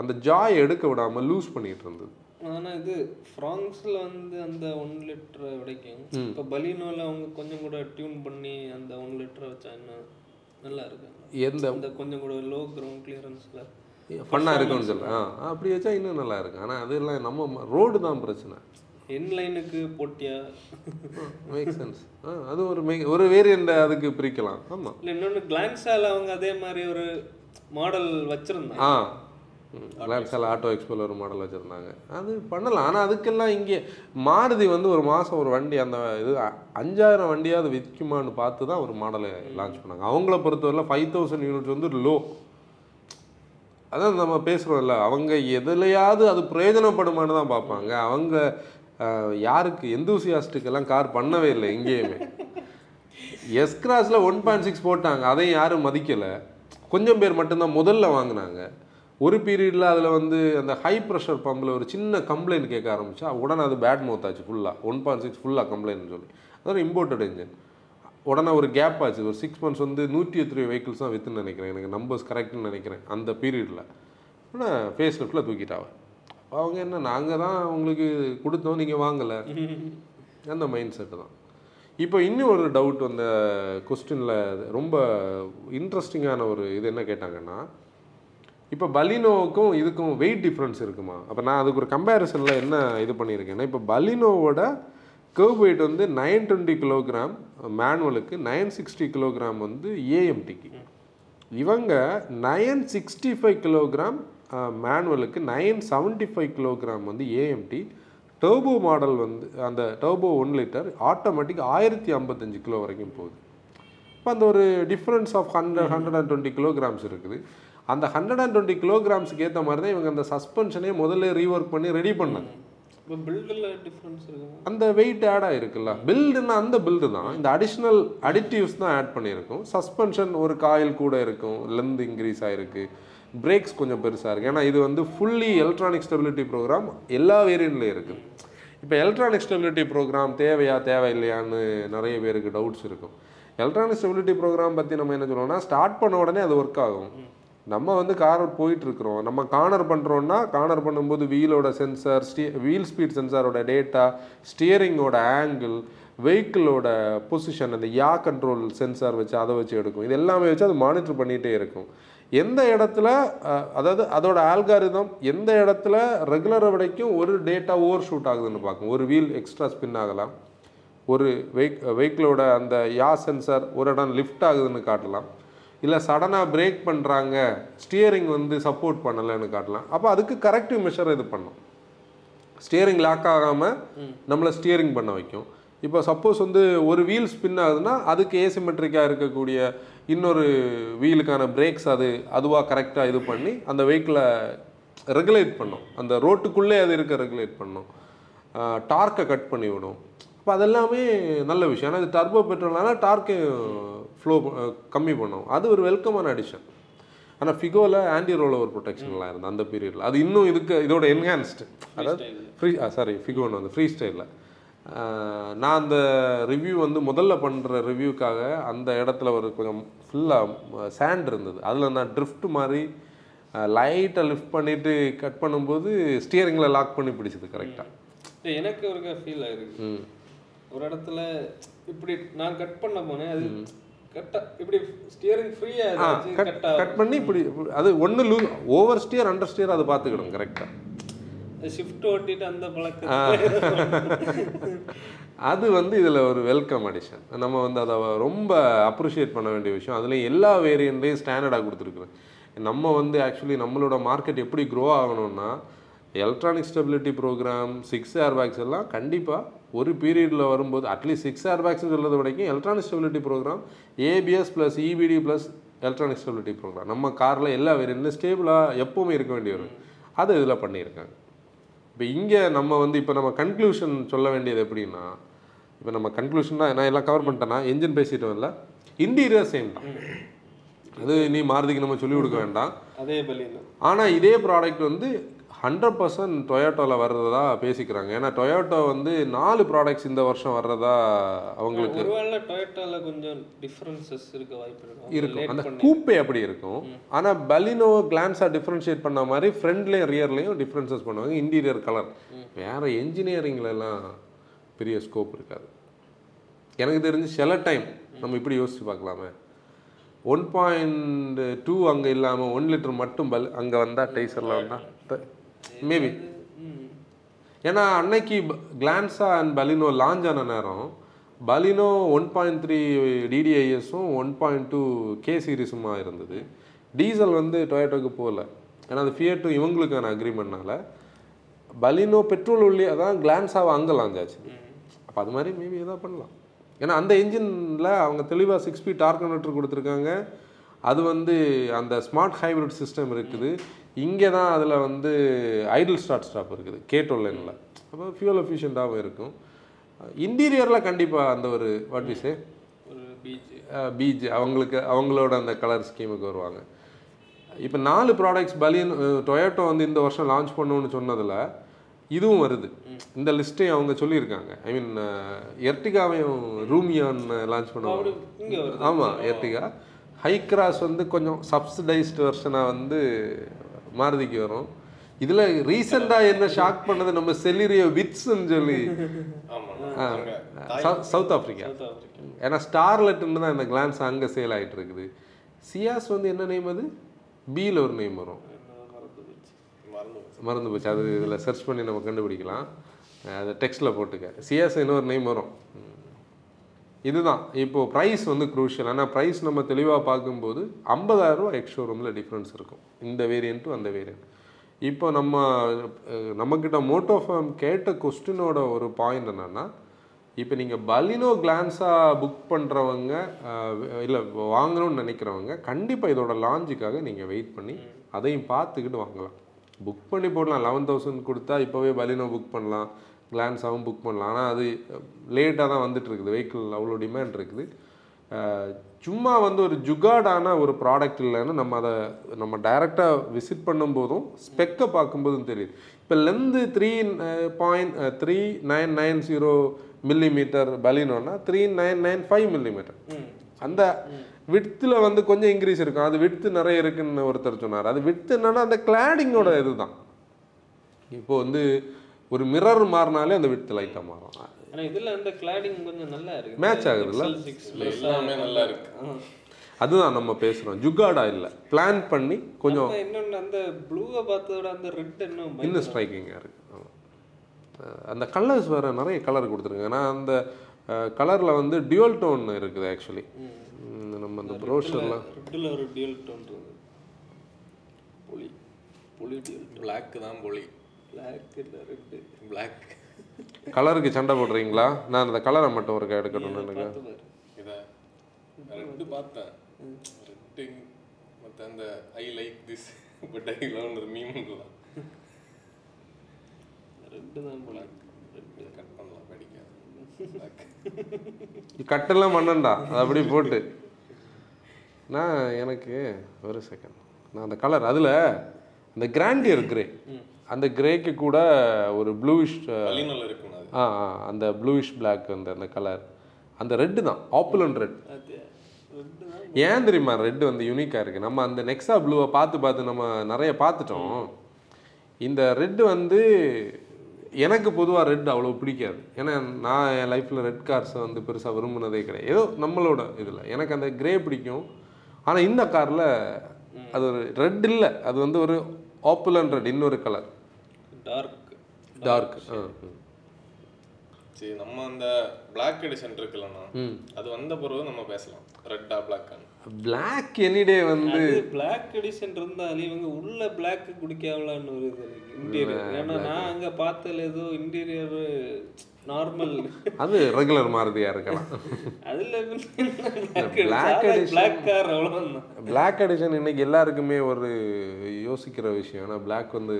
அந்த ஜாய் எடுக்க விடாமல் லூஸ் பண்ணிட்டு இருந்தது. ஆனா இது ஃப்ரான்ஸ்ல வந்து அந்த ஒன் லிட்டரை விடைக்கும் இப்போ பலினோல அவங்க கொஞ்சம் கூட டியூன் பண்ணி அந்த ஒன் லிட்டரை வச்சா என்ன நல்லா இருக்கு? எந்த? அந்த கொஞ்சம் கூட லோ. கிரவுண்ட் கிளியரன்ஸ்ல ஃபன்னாக இருக்கும்னு ஆ அப்படி வச்சா இன்னும் நல்லா இருக்கு. ஆனால் அதெல்லாம் நம்ம ரோடு தான் பிரச்சனை. இன்லைனுக்கு போட்டியா? மேக் சென்ஸ் அது ஒரு மே ஒரு வேரியண்ட் அதுக்கு பிரிக்கலாம். ஆமாம் இல்லை இன்னொன்று கிளான்ஸால அவங்க அதே மாதிரி ஒரு மாடல் வச்சிருந்தாங்க. ஆ ஆட்டோ எக்ஸ்போல ஒரு மாடல் வச்சுருந்தாங்க. அது பண்ணலாம். ஆனால் அதுக்கெல்லாம் இங்கே மாருதி வந்து ஒரு மாதம் ஒரு வண்டி அந்த இது அஞ்சாயிரம் வண்டியாவது விற்குமான்னு பார்த்து தான் ஒரு மாடலை லான்ச் பண்ணாங்க. அவங்கள பொறுத்தவரையில் ஃபைவ் தௌசண்ட் யூனிட்ஸ் வந்து லோ அதான் நம்ம பேசுகிறோம்ல அவங்க எதுலையாவது அது பிரயோஜனப்படுமான்னு தான் பார்ப்பாங்க. அவங்க யாருக்கு எந்தூசியாஸ்டுக்கெல்லாம் கார் பண்ணவே இல்லை எங்கேயுமே. எஸ் கிராஸில் ஒன் பாயிண்ட் சிக்ஸ் போட்டாங்க. அதையும் யாரும் மதிக்கலை. கொஞ்சம் பேர் மட்டும்தான் முதல்ல வாங்கினாங்க. ஒரு பீரியடில் அதில் வந்து அந்த ஹை ப்ரெஷர் பம்பில் ஒரு சின்ன கம்ப்ளைண்ட் கேட்க ஆரம்பிச்சா உடனே அது பேட் மவுத் ஆச்சு ஃபுல்லாக ஒன் பாயிண்ட் சிக்ஸ் ஃபுல்லாக கம்ப்ளைண்ட்னு சொல்லி. அதான் இம்போர்ட்டட் இன்ஜின் உடனே ஒரு கேப் ஆச்சு. ஒரு சிக்ஸ் மந்த்ஸ் வந்து நூற்றி த்ரீ வெஹிக்கிள்ஸ் தான் வித்துன்னு நினைக்கிறேன். எனக்கு நம்பர்ஸ் கரெக்ட்னு நினைக்கிறேன். அந்த பீரியடில் ஆனால் ஃபேஸ் லிஃப்டில் தூக்கிட்டாவ அவங்க என்ன நாங்கள் தான் உங்களுக்கு கொடுத்தோம் நீங்கள் வாங்கலை. அந்த மைண்ட் செட்டு தான். இப்போ இன்னும் ஒரு டவுட் வந்த கொஸ்டினில் ரொம்ப இன்ட்ரெஸ்டிங்கான ஒரு இது என்ன கேட்டாங்கன்னா இப்போ பலினோவுக்கும் இதுக்கும் வெயிட் டிஃப்ரென்ஸ் இருக்குமா? அப்போ நான் அதுக்கு ஒரு கம்பேரிசனில் என்ன இது பண்ணியிருக்கேன்னா இப்போ பலினோவோட கர்வ் வெயிட் வந்து நைன் டுவெண்ட்டி கிலோகிராம் மேனுவலுக்கு நைன் சிக்ஸ்டி கிலோகிராம் வந்து ஏஎம்டிக்கு இவங்க நைன் சிக்ஸ்டி ஃபைவ் கிலோகிராம் மேனுவலுக்கு நைன் செவன்ட்டி ஃபைவ் கிலோகிராம் வந்து ஏஎம்டி டர்போ மாடல் வந்து அந்த டர்போ ஒன் லிட்டர் ஆட்டோமேட்டிக் ஆயிரத்தி ஐம்பத்தஞ்சு கிலோ வரைக்கும் போகுது. இப்போ அந்த ஒரு difference of hundred hundred and twenty kilograms இருக்குது. அந்த ஹண்ட்ரட் அண்ட் டுவெண்ட்டி கிலோகிராம்ஸுக்கு ஏற்ற மாதிரி தான் இவங்க அந்த சஸ்பென்ஷனே முதல்ல ரீஒர்க் பண்ணி ரெடி பண்ணாங்க. அந்த வெயிட் ஆட் ஆகிருக்குல்ல பில்டுன்னா அந்த பில்டு தான். இந்த அடிஷ்னல் அடிட்டிவ்ஸ் தான் ஆட் பண்ணியிருக்கும். சஸ்பென்ஷன் ஒரு காயில் கூட இருக்கும். லென்த் இன்க்ரீஸ் ஆகிருக்கு பிரேக்ஸ் கொஞ்சம் பெருசாக இருக்குது ஏன்னா இது வந்து ஃபுல்லி எலக்ட்ரானிக் ஸ்டெபிலிட்டி ப்ரோக்ராம் எல்லா வேரியண்ட்லேயும் இருக்குது இப்போ எலக்ட்ரானிக் ஸ்டெபிலிட்டி ப்ரோக்ராம் தேவையா தேவையில்லையான்னு நிறைய பேருக்கு டவுட்ஸ் இருக்கும். எலக்ட்ரானிக் ஸ்டெபிலிட்டி ப்ரோக்ராம் பற்றி நம்ம என்ன சொல்லுவோம்னா ஸ்டார்ட் பண்ண உடனே அது ஒர்க் ஆகும். நம்ம வந்து கார் போயிட்டுருக்குறோம். நம்ம கார்னர் பண்ணுறோன்னா கார்னர் பண்ணும்போது வீலோட சென்சார் ஸ்டீ வீல் ஸ்பீட் சென்சாரோட டேட்டா ஸ்டியரிங்கோட ஆங்கிள் வெஹிக்கிளோட பொசிஷன் அந்த யா கண்ட்ரோல் சென்சார் வச்சு அதை வச்சு எடுக்கும். இது எல்லாமே வச்சு அது மானிட்டர் பண்ணிகிட்டே இருக்கும். எந்த இடத்துல அதாவது அதோட ஆல்காரிதம் எந்த இடத்துல ரெகுலரை விடைக்கும் ஒரு டேட்டா ஓவர் ஷூட் ஆகுதுன்னு பார்க்கும். ஒரு வீல் எக்ஸ்ட்ரா ஸ்பின் ஆகலாம். ஒரு வெஹிக் வெஹிக்கிளோட அந்த யா சென்சார் ஒரு இடம் லிஃப்ட் ஆகுதுன்னு காட்டலாம். இல்லை சடனாக பிரேக் பண்ணுறாங்க ஸ்டியரிங் வந்து சப்போர்ட் பண்ணலைன்னு காட்டலாம். அப்போ அதுக்கு கரெக்டிவ் மெஷர் இது பண்ணும். ஸ்டியரிங் லாக் ஆகாமல் நம்மளை ஸ்டியரிங் பண்ண வைக்கும். இப்போ சப்போஸ் வந்து ஒரு வீல் ஸ்பின் ஆகுதுன்னா அதுக்கு ஏசிமெட்ரிக்காக இருக்கக்கூடிய இன்னொரு வீலுக்கான பிரேக்ஸ் அது அதுவாக கரெக்டாக இது பண்ணி அந்த வெஹிக்கிளை ரெகுலேட் பண்ணும். அந்த ரோட்டுக்குள்ளே அது இருக்க ரெகுலேட் பண்ணும். டார்க்கை கட் பண்ணி விடும். அப்போ அதெல்லாமே நல்ல விஷயம். ஆனால் இது டர்போ பெட்ரோல்னால டார்க்கு ஃப்ளோ கம்மி பண்ணும். அது ஒரு வெல்கமான அடிஷன் ஆனால் ஃபிகோவில் ஆன்டி ரோல் ஓவர் ப்ரொடெக்ஷன்லாம் இருந்தது அந்த பீரியடில் அது இன்னும் இதுக்கு இதோட என்ஹான்ஸ்டு அதாவது ஃப்ரீ சாரி ஃபிகோன்னு வந்து ஃப்ரீ ஸ்டைலில் நான் அந்த ரிவ்யூ வந்து முதல்ல பண்ணுற ரிவ்யூக்காக அந்த இடத்துல ஒரு கொஞ்சம் ஃபுல்லாக சேண்ட் இருந்தது. அதில் நான் ட்ரிஃப்ட் மாதிரி லைட்டாக லிஃப்ட் பண்ணிவிட்டு கட் பண்ணும்போது ஸ்டியரிங்கில் லாக் பண்ணி பிடிச்சது கரெக்டாக எனக்கு ஒரு ஃபீல் ஆயிருக்கு. ஒரு இடத்துல இப்படி நான் கட் பண்ண போனேன் அது கட்டா இப்படி ஸ்டியரிங் ஃப்ரீயா ஆ இருந்துச்சு கட் பண்ணி இப்படி அது ஒன்று லூ ஓவர் ஸ்டியர் அண்டர் ஸ்டியர் அதை பார்த்துக்கிடும் கரெக்டாக ஷிஃப்ட் ஓட்டிட்டு அந்த பழக்கம் அது வந்து இதில் ஒரு வெல்கம் அடிஷன் நம்ம வந்து அதை ரொம்ப அப்ரிஷியேட் பண்ண வேண்டிய விஷயம். அதுலேயும் எல்லா வேரியண்ட்லேயும் ஸ்டாண்டர்டாக கொடுத்துருக்குறேன். நம்ம வந்து ஆக்சுவலி நம்மளோட மார்க்கெட் எப்படி க்ரோ ஆகணும்னா electronic stability program six airbags எல்லாம் கண்டிப்பாக ஒரு பீரியடில் வரும்போது அட்லீஸ்ட் சிக்ஸ் ஏர் பேக்ஸ் சொல்கிறது வரைக்கும் electronic stability program ABS plus EBD plus electronic stability program நம்ம காரில் எல்லா வேரியண்ட்லையும் ஸ்டேபிளாக எப்போவுமே இருக்க வேண்டிய வரும் அதை இதில் பண்ணியிருக்காங்க. இப்போ இங்கே நம்ம வந்து இப்போ நம்ம கன்க்ளூஷன் சொல்ல வேண்டியது எப்படின்னா இப்போ நம்ம கன்க்ளூஷன் தான் நான் எல்லாம் கவர் பண்ணிட்டேன்னா என்ஜின் பேசிட்டு வரல இன்டீரியர் சேம் தான் அது நீ மாருதிக்கு நம்ம சொல்லிக் கொடுக்க வேண்டாம். அதே ஆனால் இதே ப்ராடக்ட் வந்து ஹண்ட்ரட் பர்சன்ட் டொயோட்டோவில் வர்றதா பேசிக்கிறாங்க. ஏன்னா டொயோட்டோ வந்து நாலு ப்ராடக்ட்ஸ் இந்த வருஷம் வர்றதா அவங்களுக்கு ஒருவேளை டொயோட்டால கொஞ்சம் டிஃபரன்சஸ் இருக்க வாய்ப்பு இருக்கும். அந்த கூப்பே அப்படி இருக்கும். ஆனால் பலினோ கிளான்ஸாக டிஃப்ரென்ஷியேட் பண்ண மாதிரி ஃப்ரண்ட்லேயும் ரியர்லேயும் டிஃப்ரென்சஸ் பண்ணுவாங்க. இன்டீரியர் கலர் வேற என்ஜினியரிங்ல எல்லாம் பெரிய ஸ்கோப் இருக்காது. எனக்கு தெரிஞ்சு சில டைம் நம்ம இப்படி யோசிச்சு பார்க்கலாமே. ஒன் பாயிண்ட் டூ அங்கே இல்லாமல் ஒன் லிட்டர் மட்டும் பல் அங்கே வந்தால் டேசரில் வந்தால் மேபி ஏன்னா அன்னைக்கு கிளான்ஸா அண்ட் பலினோ லான்ச் ஆன நேரம் பலினோ ஒன் பாயிண்ட் த்ரீ டிடிஐஎஸும் ஒன் பாயிண்ட் டூ கே சீரிஸுமா இருந்தது. டீசல் வந்து டொயேட்டோக்கு போகல. ஏன்னா அது ஃபியட்டும் இவங்களுக்கான அக்ரிமெண்ட்னால பலினோ பெட்ரோல் உள்ளே அதான் கிளான்ஸாவை அங்கே லான்ச் ஆச்சு. அப்போ அது மாதிரி மேபி எதாவது பண்ணலாம். ஏன்னா அந்த என்ஜினில் அவங்க தெளிவாக சிக்ஸ் ஸ்பீட் டார்க் கொடுத்துருக்காங்க. அது வந்து அந்த ஸ்மார்ட் ஹைப்ரிட் சிஸ்டம் இருக்குது. இங்கே தான் அதில் வந்து ஐடில் ஸ்டார்ட் ஸ்டாப் இருக்குது கேட்டோல்லைனில் அப்போ ஃபியூல் எஃபிஷியண்ட்டாகவும் இருக்கும். இன்டீரியரில் கண்டிப்பாக அந்த ஒரு வாட் வி சே ஒரு பீச் பீச் அவங்களுக்கு அவங்களோட அந்த கலர் ஸ்கீமுக்கு வருவாங்க. இப்போ நாலு ப்ராடக்ட்ஸ் பலியன் டொயோட்டோ வந்து இந்த வருஷம் லான்ச் பண்ணணும்னு சொன்னதில் இதுவும் வருது. இந்த லிஸ்ட்டையும் அவங்க சொல்லியிருக்காங்க. ஐ மீன் எர்டிகாவையும் ரூமியான் லான்ச் பண்ணுவாங்க. ஆமாம் எர்டிகா ஹை கிராஸ் வந்து கொஞ்சம் சப்சிடைஸ்டு வெர்ஷனாக வந்து மாருதிக்கு வரும். இதில் ரீசெண்டாக என்ன ஷாக் பண்ணது? நம்ம செலிரியோ விட்ஸ்ன்னு சொல்லி. சவுத் ஆஃப்ரிக்கா ஏன்னா ஸ்டார்லெட்னு தான் இந்த கிளான்ஸ் அங்கே சேல் ஆகிட்டு இருக்குது. சியாஸ் வந்து என்ன நேம் அது? பியில் ஒரு நேம் வரும். மறந்து போச்சு. அது இதில் சர்ச் பண்ணி நம்ம கண்டுபிடிக்கலாம். அதை டெக்ஸ்ட்டில் போட்டுக்க. சியாஸ் இன்னொரு நேம் வரும். இதுதான். இப்போது ப்ரைஸ் வந்து குரூஷியல் ஆனால் ப்ரைஸ் நம்ம தெளிவாக பார்க்கும்போது 50000 ரூபா எக்ஸ் ஷோரூமில் டிஃப்ரென்ஸ் இருக்கும். இந்த வேரியண்ட்டும் அந்த வேரியண்ட் இப்போ நம்ம நம்மக்கிட்ட நம்மக்கிட்ட மோட்டோஃபார்ம் கேட்ட கொஸ்டினோட ஒரு பாயிண்ட் என்னென்னா இப்போ நீங்கள் பலினோ கிளான்ஸாக புக் பண்ணுறவங்க இல்லை வாங்கணும்னு நினைக்கிறவங்க கண்டிப்பாக இதோட லாஞ்சுக்காக நீங்கள் வெயிட் பண்ணி அதையும் பார்த்துக்கிட்டு வாங்கலாம். புக் பண்ணி போடலாம். லெவன் தௌசண்ட் கொடுத்தா இப்போவே பலினோ புக் பண்ணலாம். கிளான்ஸாகவும் புக் பண்ணலாம். ஆனால் அது லேட்டாக தான் வந்துட்டு இருக்குது வெஹிக்கிள் அவ்வளோ டிமாண்ட் இருக்குது. சும்மா வந்து ஒரு ஜுகாடான ஒரு ப்ராடக்ட் இல்லைன்னு நம்ம அதை நம்ம டைரெக்டாக விசிட் பண்ணும்போதும் ஸ்பெக்கை பார்க்கும்போதும் தெரியுது. இப்போ length three point three nine nine zero millimetre பலினோன்னா three nine nine five millimetre அந்த விட்த்தில் வந்து கொஞ்சம் இன்க்ரீஸ் இருக்கும். அது விட்த்து நிறைய இருக்குன்னு ஒருத்தர் சொன்னார். அது விட்த்து என்னன்னா அந்த கிளாடிங்கோட இதுதான். இப்போ வந்து ஒரு மிரர் மாறினாலே அந்த விட்த்து லைட்டாக மாறும். ஆனா இதுல அந்த கிளாடிங் கொஞ்சம் நல்லா இருக்கு. Match ஆகுதுல்ல? எல்லாமே நல்லா இருக்கு. அதுதான் நம்ம பேசுகிறோம் ஜுகாடா இல்லை. பிளான் பண்ணி கொஞ்சம் ஆனா இன்னொன்னு அந்த ப்ளூவை பார்த்ததோட அந்த ரெட் இன்னும் இன்னும் ஸ்ட்ரைக்கிங்காக இருக்குது அந்த கலர்ஸ் வேறு நிறைய கலர் கொடுத்துருங்க ஆனால் அந்த கலரில் வந்து டியூல் டோன் இருக்குது ஆக்சுவலி நம்ம அந்த ப்ரோஷரில் ரெட்டில் ஒரு டியூல் டோன் இருக்கு புலி புலி டியூல் பிளாக் தான் பொலி. Black red. பிளாக் கலருக்கு சண்டை போடுறீங்களா? நான் அந்த கலரை மட்டும் ஒரு எடுக்கணும்னு எனக்கு இதை ரெட்டு பார்த்தேன். ரெட்டு மற்ற அந்த I like this but I love ஒரு மீம் தான் ரெட்டு தான் போல. ரெட்டு கட் பண்ணலாம் படிக்காது. Black. கட்டெல்லாம் பண்ணண்டா. அது அப்படி போட்டு. நான் எனக்கு ஒரு செகண்ட் நான் அந்த கலர் அதில் அந்த கிராண்டியர் கிரே அந்த கிரேக்கு கூட ஒரு அது. ஆ ஆ அந்த ப்ளூயிஷ் பிளாக் அந்த அந்த கலர் அந்த ரெட்டு தான் ஆப்புலன் ரெட் ரெட்டு ஏன் தெரியுமா ரெட் வந்து யூனிக்காக இருக்குது நம்ம அந்த நெக்ஸா ப்ளூவை பார்த்து பார்த்து நம்ம நிறைய பார்த்துட்டோம். இந்த ரெட் வந்து எனக்கு பொதுவாக ரெட் அவ்வளோ பிடிக்காது. ஏன்னா நான் என் லைஃப்பில் ரெட் கார்ஸை வந்து பெருசாக விரும்பினதே கிடையாது. ஏதோ நம்மளோட இதில். எனக்கு அந்த கிரே பிடிக்கும். ஆனால் இந்த காரில் அது ஒரு ரெட் இல்லை. அது வந்து ஒரு ஆப்புலன் ரெட் இன்னொரு கலர் டார்க் டார்க் சரி நம்ம அந்த பிளாக் எடிஷன் இருக்குல்லண்ணா அது வந்த பிறகு நம்ம பேசலாம். ரெட்டா பிளாக்கான்னு பிளாக் எனிடே வந்து பிளாக் எடிஷன் இருந்தாலும் இவங்க உள்ள பிளாக் குடிக்காவலான்னு ஒரு இன்டீரியர் ஏன்னா நான் அங்க பார்த்ததுல ஏதோ இன்டீரியர் நார்மல் அது ரெகுலர் மாருதியாக இருக்கலாம். அதுல black edition- பிளாக் கார் அவ்வளவுதான். பிளாக் எடிஷன் இன்னைக்கு எல்லாருக்குமே ஒரு யோசிக்கிற விஷயம். ஏன்னா பிளாக் வந்து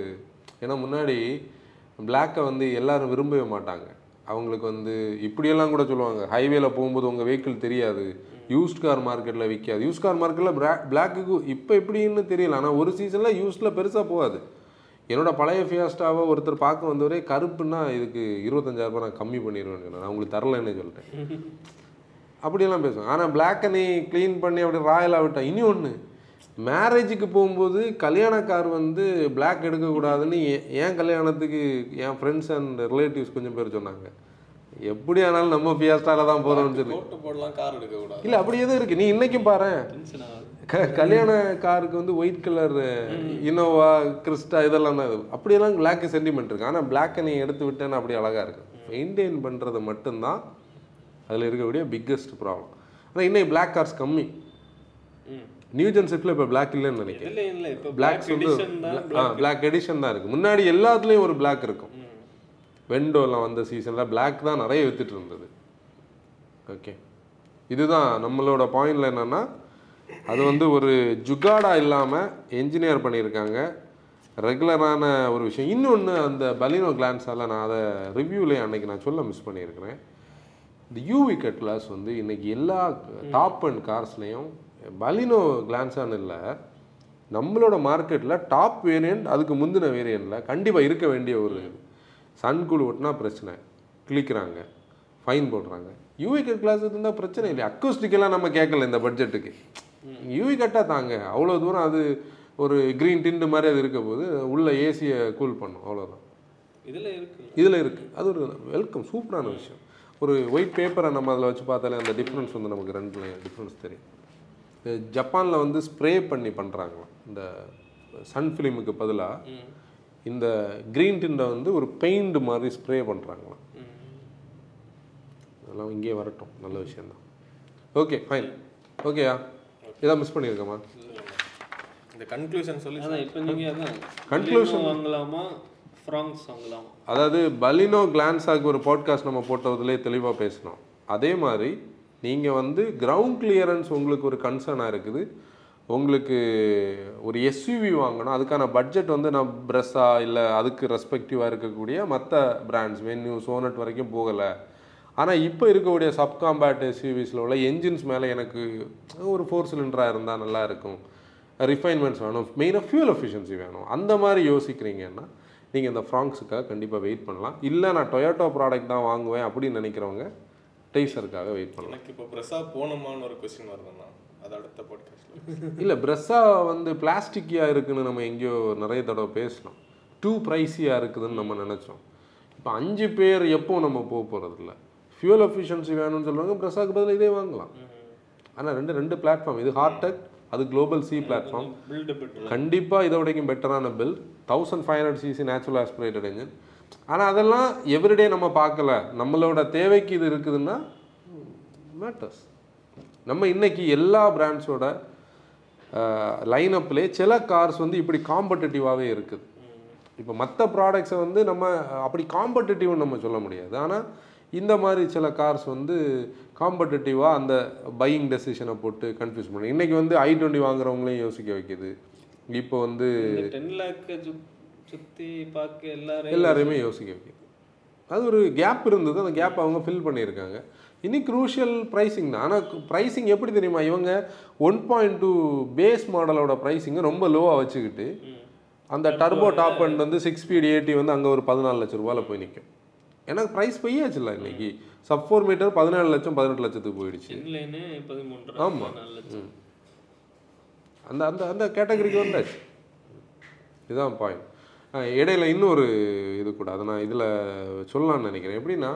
ஏன்னா முன்னாடி பிளாக்கை வந்து எல்லாரும் விரும்பவே மாட்டாங்க. அவங்களுக்கு வந்து இப்படியெல்லாம் கூட சொல்லுவாங்க. ஹைவேல போகும்போது உங்கள் வெஹிக்கிள் தெரியாது. யூஸ்ட் கார் மார்க்கெட்டில் விற்காது யூஸ்ட் கார் மார்க்கெட்டில் பிளாக்குக்கு இப்போ எப்படின்னு தெரியல. ஆனால் ஒரு சீசனில் யூஸ்டில் பெருசாக போகாது. என்னோட பழைய ஃபியாஸ்டாவை ஒருத்தர் பார்க்க வந்தவரே கருப்புன்னா இதுக்கு இருபத்தஞ்சாயிரம் ரூபாய் நான் கம்மி பண்ணிடுவேன் நான் உங்களுக்கு தரலன்னு சொல்லிட்டேன். அப்படியெல்லாம் பேசுவாங்க. ஆனால் பிளாக்கை நீ க்ளீன் பண்ணி அப்படி ராயலாக விட்டா இனி ஒன்று மேரேஜுக்கு போகும்போது கல்யாண கார் வந்து பிளாக் எடுக்கக்கூடாதுன்னு ஏ- ஏன் கல்யாணத்துக்கு என் ஃப்ரெண்ட்ஸ் அண்ட் ரிலேட்டிவ்ஸ் கொஞ்சம் பேர் சொன்னாங்க. எப்படி ஆனாலும் நம்ம ஃபியாஸ்டால தான் போகிறோம்னு சொல்லி. போடலாம் கார் எடுக்க கூடாது இல்லை அப்படி எதுவும் இருக்குது நீ டென்ஷன் ஆகுது க கல்யாண காருக்கு வந்து ஒயிட் கலர் இனோவா கிறிஸ்டா இதெல்லாம் தான் இது. அப்படியெல்லாம் பிளாக் சென்டிமெண்ட் இருக்கு. ஆனால் பிளாக்கை நீ எடுத்து விட்டேன்னா அப்படி அழகாக இருக்கு. மெயின்டைன் பண்ணுறது மட்டும்தான் அதில் இருக்கக்கூடிய பிக்கஸ்ட் ப்ராப்ளம் ஆனால் இன்னைக்கு பிளாக் கார்ஸ் கம்மி. நியூ ஜென் செட்டில் இப்போ பிளாக் இல்லைன்னு நினைக்கிறேன். பிளாக்ஸ் பிளாக் வந்து பிளாக் எடிஷன் தான் இருக்குது முன்னாடி எல்லாத்துலேயும் ஒரு பிளாக் இருக்கும். வெண்டோலாம் வந்த சீசனில் பிளாக் தான் நிறைய வித்துட்டு இருந்தது. ஓகே இதுதான் நம்மளோட பாயிண்ட்ல என்னன்னா அது வந்து ஒரு ஜுகாடா இல்லாமல் என்ஜினியர் பண்ணியிருக்காங்க. ரெகுலரான ஒரு விஷயம். இன்னொன்று அந்த பலினோ கிளான்ஸால் நான் அதை ரிவ்யூலேயே அன்னைக்கு நான் சொல்ல மிஸ் பண்ணியிருக்கிறேன். இந்த யூவி கட் கிளாஸ் வந்து இன்னைக்கு எல்லா டாப் அண்ட் கார்ஸ்லேயும் பலினோ கிளான்ஸான்னு இல்லை. நம்மளோட மார்க்கெட்டில் டாப் வேரியண்ட் அதுக்கு முந்தின வேரியண்ட்டில் கண்டிப்பாக இருக்க வேண்டிய ஒரு சன் கூல் ஓட்டினா பிரச்சனை. கிளிக்கிறாங்க ஃபைன் போடுறாங்க. யூவி கட் கிளாஸ் இருந்தால் பிரச்சனை இல்லை அக்கோஸ்டிக்கெல்லாம் நம்ம கேட்கல இந்த பட்ஜெட்டுக்கு. யூவி கட்டாக தாங்க. அவ்வளோ தூரம் அது ஒரு க்ரீன் டிண்டு மாதிரி அது இருக்க போது உள்ள ஏசியை கூல் பண்ணும். அவ்வளோதான் இதுல இருக்கு. இதில் இருக்குது அது ஒரு வெல்கம் சூப்பரான விஷயம். ஒரு ஒயிட் பேப்பரை நம்ம அதில் வச்சு பார்த்தாலே அந்த டிஃப்ரென்ஸ் வந்து நமக்கு ரெண்டுல டிஃப்ரென்ஸ் தெரியும். ஜப்பானில் வந்து ஸ்ப்ரே பண்ணி பண்ணுறாங்களாம் இந்த சன் ஃபிலிமுக்கு பதிலாக. இந்த க்ரீன் டிண்டை வந்து ஒரு பெயிண்ட் மாதிரி ஸ்ப்ரே பண்ணுறாங்களாம். அதெல்லாம் இங்கேயே வரட்டும். நல்ல விஷயந்தான் ஓகே ஃபைன். ஓகேயா? இதான் மிஸ் பண்ணியிருக்கேம்மா இந்த கன்க்ளூஷன் சொல்லி அதான் இப்போ நீங்க அதான். Conclusion. Lino வாங்கலாமா ஃப்ராங்ஸ் வாங்கலாமா அதாவது பலினோ கிளான்ஸாக்கு ஒரு பாட்காஸ்ட் நம்ம போட்டதுலேயே தெளிவாக பேசினோம். அதே மாதிரி நீங்கள் வந்து கிரவுண்ட் கிளியரன்ஸ் உங்களுக்கு ஒரு கன்சர்னாக இருக்குது. உங்களுக்கு ஒரு எஸ்யூவி வாங்கணும். அதுக்கான பட்ஜெட் வந்து நான் ப்ரெஸ்ஸா இல்லை அதுக்கு ரெஸ்பெக்டிவாக இருக்கக்கூடிய மற்ற பிராண்ட்ஸ் வென்யூ சோனட் வரைக்கும் போகலை. ஆனால் இப்போ இருக்கக்கூடிய சப்காம்பேட் எஸ்யூவிஸில் உள்ள என்ஜின்ஸ் மேலே எனக்கு ஒரு ஃபோர் சிலிண்டராக இருந்தால் நல்லா இருக்கும். ரிஃபைன்மெண்ட்ஸ் வேணும். மெயினாக ஃபியூல் எஃபிஷியன்சி வேணும். அந்த மாதிரி யோசிக்கிறீங்கன்னா நீங்கள் இந்த ஃப்ராங்க்ஸுக்காக கண்டிப்பாக வெயிட் பண்ணலாம். இல்லை நான் டொயோட்டோ ப்ராடக்ட் தான் வாங்குவேன் அப்படின்னு நினைக்கிறவங்க டெய்சருக்காக வெயிட் பண்ணலாம். எனக்கு இப்போ ப்ரெஸ்ஸா போகணுமான்னு ஒரு கொஸ்டின் வருதுண்ணா. அது அடுத்த பாட்காஸ்ட்ல இல்லை ப்ரெஸ்ஸா வந்து பிளாஸ்டிக்கியாக இருக்குன்னு நம்ம எங்கேயோ நிறைய தடவை பேசலாம் டூ ப்ரைஸியாக இருக்குதுன்னு நம்ம நினச்சோம். இப்போ அஞ்சு பேர் எப்போ நம்ம போக போகிறதில்ல ஃபியூல் எஃபிஷியன்சி வேணும்னு சொல்கிறவங்க ப்ரெஸ்ஸாக்கு பதில் இதே வாங்கலாம். ஆனால் ரெண்டு ரெண்டு பிளாட்ஃபார்ம் இது ஹார்டெக் அது குளோபல் சி பிளாட்ஃபார்ம் கண்டிப்பாக இதை விடைக்கும் பெட்டரான bill thousand five hundred cc natural aspirated engine ஆனால் அதெல்லாம் எவ்ரிடே நம்ம பார்க்கல. நம்மளோட தேவைக்கு இது இருக்குதுன்னா மேட்டர்ஸ் நம்ம இன்றைக்கி எல்லா பிராண்ட்ஸோட லைனப்லேயே சில கார்ஸ் வந்து இப்படி காம்படிட்டிவாகவே இருக்குது. இப்போ மற்ற ப்ராடக்ட்ஸை வந்து நம்ம அப்படி காம்படிட்டிவ்னு நம்ம சொல்ல முடியாது. ஆனால் இந்த மாதிரி சில கார்ஸ் வந்து காம்படிட்டிவாக அந்த பையிங் டெசிஷனை போட்டு கன்ஃபியூஸ் பண்ணுறோம் இன்றைக்கி வந்து ஐ டுவெண்ட்டி வாங்குறவங்களையும் யோசிக்க வைக்குது. இப்போ வந்து டென் லேக்கை சுற்றி பார்க்க எல்லாரையும் எல்லாரையுமே யோசிக்க வைக்குது அது ஒரு கேப் இருந்தது. அந்த கேப் அவங்க ஃபில் பண்ணியிருக்காங்க. இனி க்ரூஷியல் ப்ரைசிங் தான். ஆனால் ப்ரைசிங் எப்படி தெரியுமா? இவங்க ஒன் பாயிண்ட் டூ பேஸ் மாடலோட ப்ரைஸிங்கை ரொம்ப லோவாக வச்சுக்கிட்டு அந்த டர்போ டாப் அண்ட் வந்து சிக்ஸ் ஸ்பீட் ஏடி வந்து அங்கே ஒரு பதினாலு லட்ச ரூபாயில் போய் நிற்கும் ஏன்னா ப்ரைஸ் பொய்யாச்சுல்ல இன்னைக்கு. சப் ஃபோர் மீட்டர் பதினேழு லட்சம் பதினெட்டு லட்சத்துக்கு போயிடுச்சு. இன்லைனு பதிமூன்று ஆமா. நாலு லட்சம். அந்த அந்த அந்த கேட்டகரிக்கு வந்தாச்சு. இதுதான் பாயிண்ட் இடையில இன்னொரு இது கூட அதை நான் இதில் சொல்லலாம்னு நினைக்கிறேன். எப்படின்னா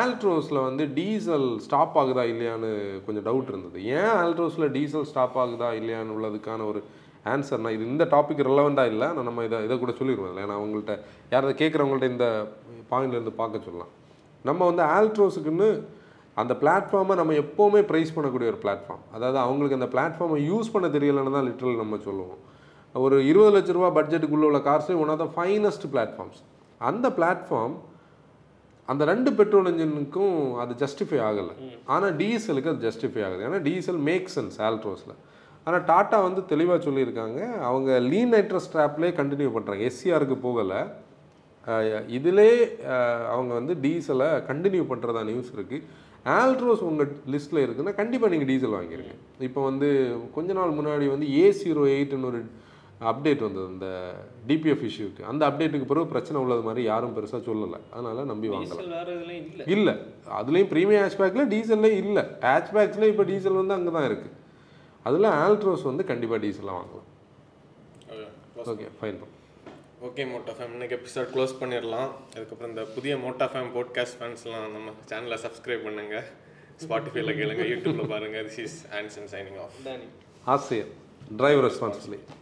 ஆல்ட்ரோஸில் வந்து டீசல் ஸ்டாப் ஆகுதா இல்லையான்னு கொஞ்சம் டவுட் இருந்தது. ஏன் ஆல்ட்ரோஸில் டீசல் ஸ்டாப் ஆகுதா இல்லையான்னு உள்ளதுக்கான ஒரு ஆன்சர்னா இது இந்த டாபிக் ரிலவெண்ட்டாக இல்லை? நான் நம்ம இதை இதை கூட சொல்லிடுவோம் இல்லை ஏன்னா அவங்கள்ட்ட யாராவது கேட்குறவங்கள்ட்ட இந்த பாயிண்ட்லேருந்து பார்க்க சொல்லலாம். நம்ம வந்து ஆல்ட்ரோஸுக்குன்னு அந்த பிளாட்ஃபார்மை நம்ம எப்போவுமே ப்ரைஸ் பண்ணக்கூடிய ஒரு பிளாட்ஃபார்ம் அதாவது அவங்களுக்கு அந்த பிளாட்ஃபார்மை யூஸ் பண்ண தெரியலன்னு தான் லிட்ரல் நம்ம சொல்லுவோம். ஒரு இருபது லட்ச ரூபா பட்ஜெட்டுக்குள்ள உள்ள கார்ஸே one of the finest platforms அந்த பிளாட்ஃபார்ம் அந்த ரெண்டு பெட்ரோல் இன்ஜினுக்கும் அது ஜஸ்டிஃபை ஆகலை. ஆனால் டீசலுக்கு அது ஜஸ்டிஃபை ஆகுது. ஏன்னா டீசல் மேக் சென்ஸ் ஆல்ட்ரோஸில் ஆனால் டாட்டா வந்து தெளிவாக சொல்லியிருக்காங்க. அவங்க லீன் நைட்ரஸ் ஸ்ட்ராப்லேயே கண்டினியூ பண்ணுறாங்க எஸ்சிஆருக்கு போகலை. இதிலே அவங்க வந்து டீசலை கண்டினியூ பண்ணுறதா நியூஸ் இருக்குது ஆல்ட்ரோஸ் உங்கள் லிஸ்ட்டில் இருக்குன்னா கண்டிப்பாக நீங்கள் டீசல் வாங்கிருங்க. இப்போ வந்து கொஞ்ச நாள் முன்னாடி வந்து ஏ ஜீரோ எயிட்னு ஒரு அப்டேட் வந்தது இந்த டிபிஎஃப் இஷ்யூக்கு அந்த அப்டேட்டுக்கு பிறகு பிரச்சனை உள்ளது மாதிரி யாரும் பெருசாக சொல்லலை. அதனால் நம்பி வாங்கலாம் இல்ல. இல்லை. அதுலேயும் ப்ரீமியம் ஹேஷ்பேக்கில் டீசல்லே இல்லை. ஹேஷ்பேக்ஸில் இப்போ டீசல் வந்து அங்கே தான் இருக்குது அதில் ஆல்ட்ரோஸ் வந்து கண்டிப்பாக டீசலாக வாங்கலாம். ஓகே. ஃபைன் ஓகே மோட்டா ஃபேம். இன்னைக்கு எபிசோட் க்ளோஸ் பண்ணிடலாம். அதுக்கப்புறம் இந்த புதிய மோட்டா ஃபேம் போட்காஸ்ட் ஃபேன்ஸ்லாம் நம்ம சேனலை சப்ஸ்கிரைப் பண்ணுங்க. ஸ்பாட்டிஃபைல கேளுங்க. யூடியூப்ல பாருங்க. This is Anson signing off Danny ஆசிரியர். Driver responsibility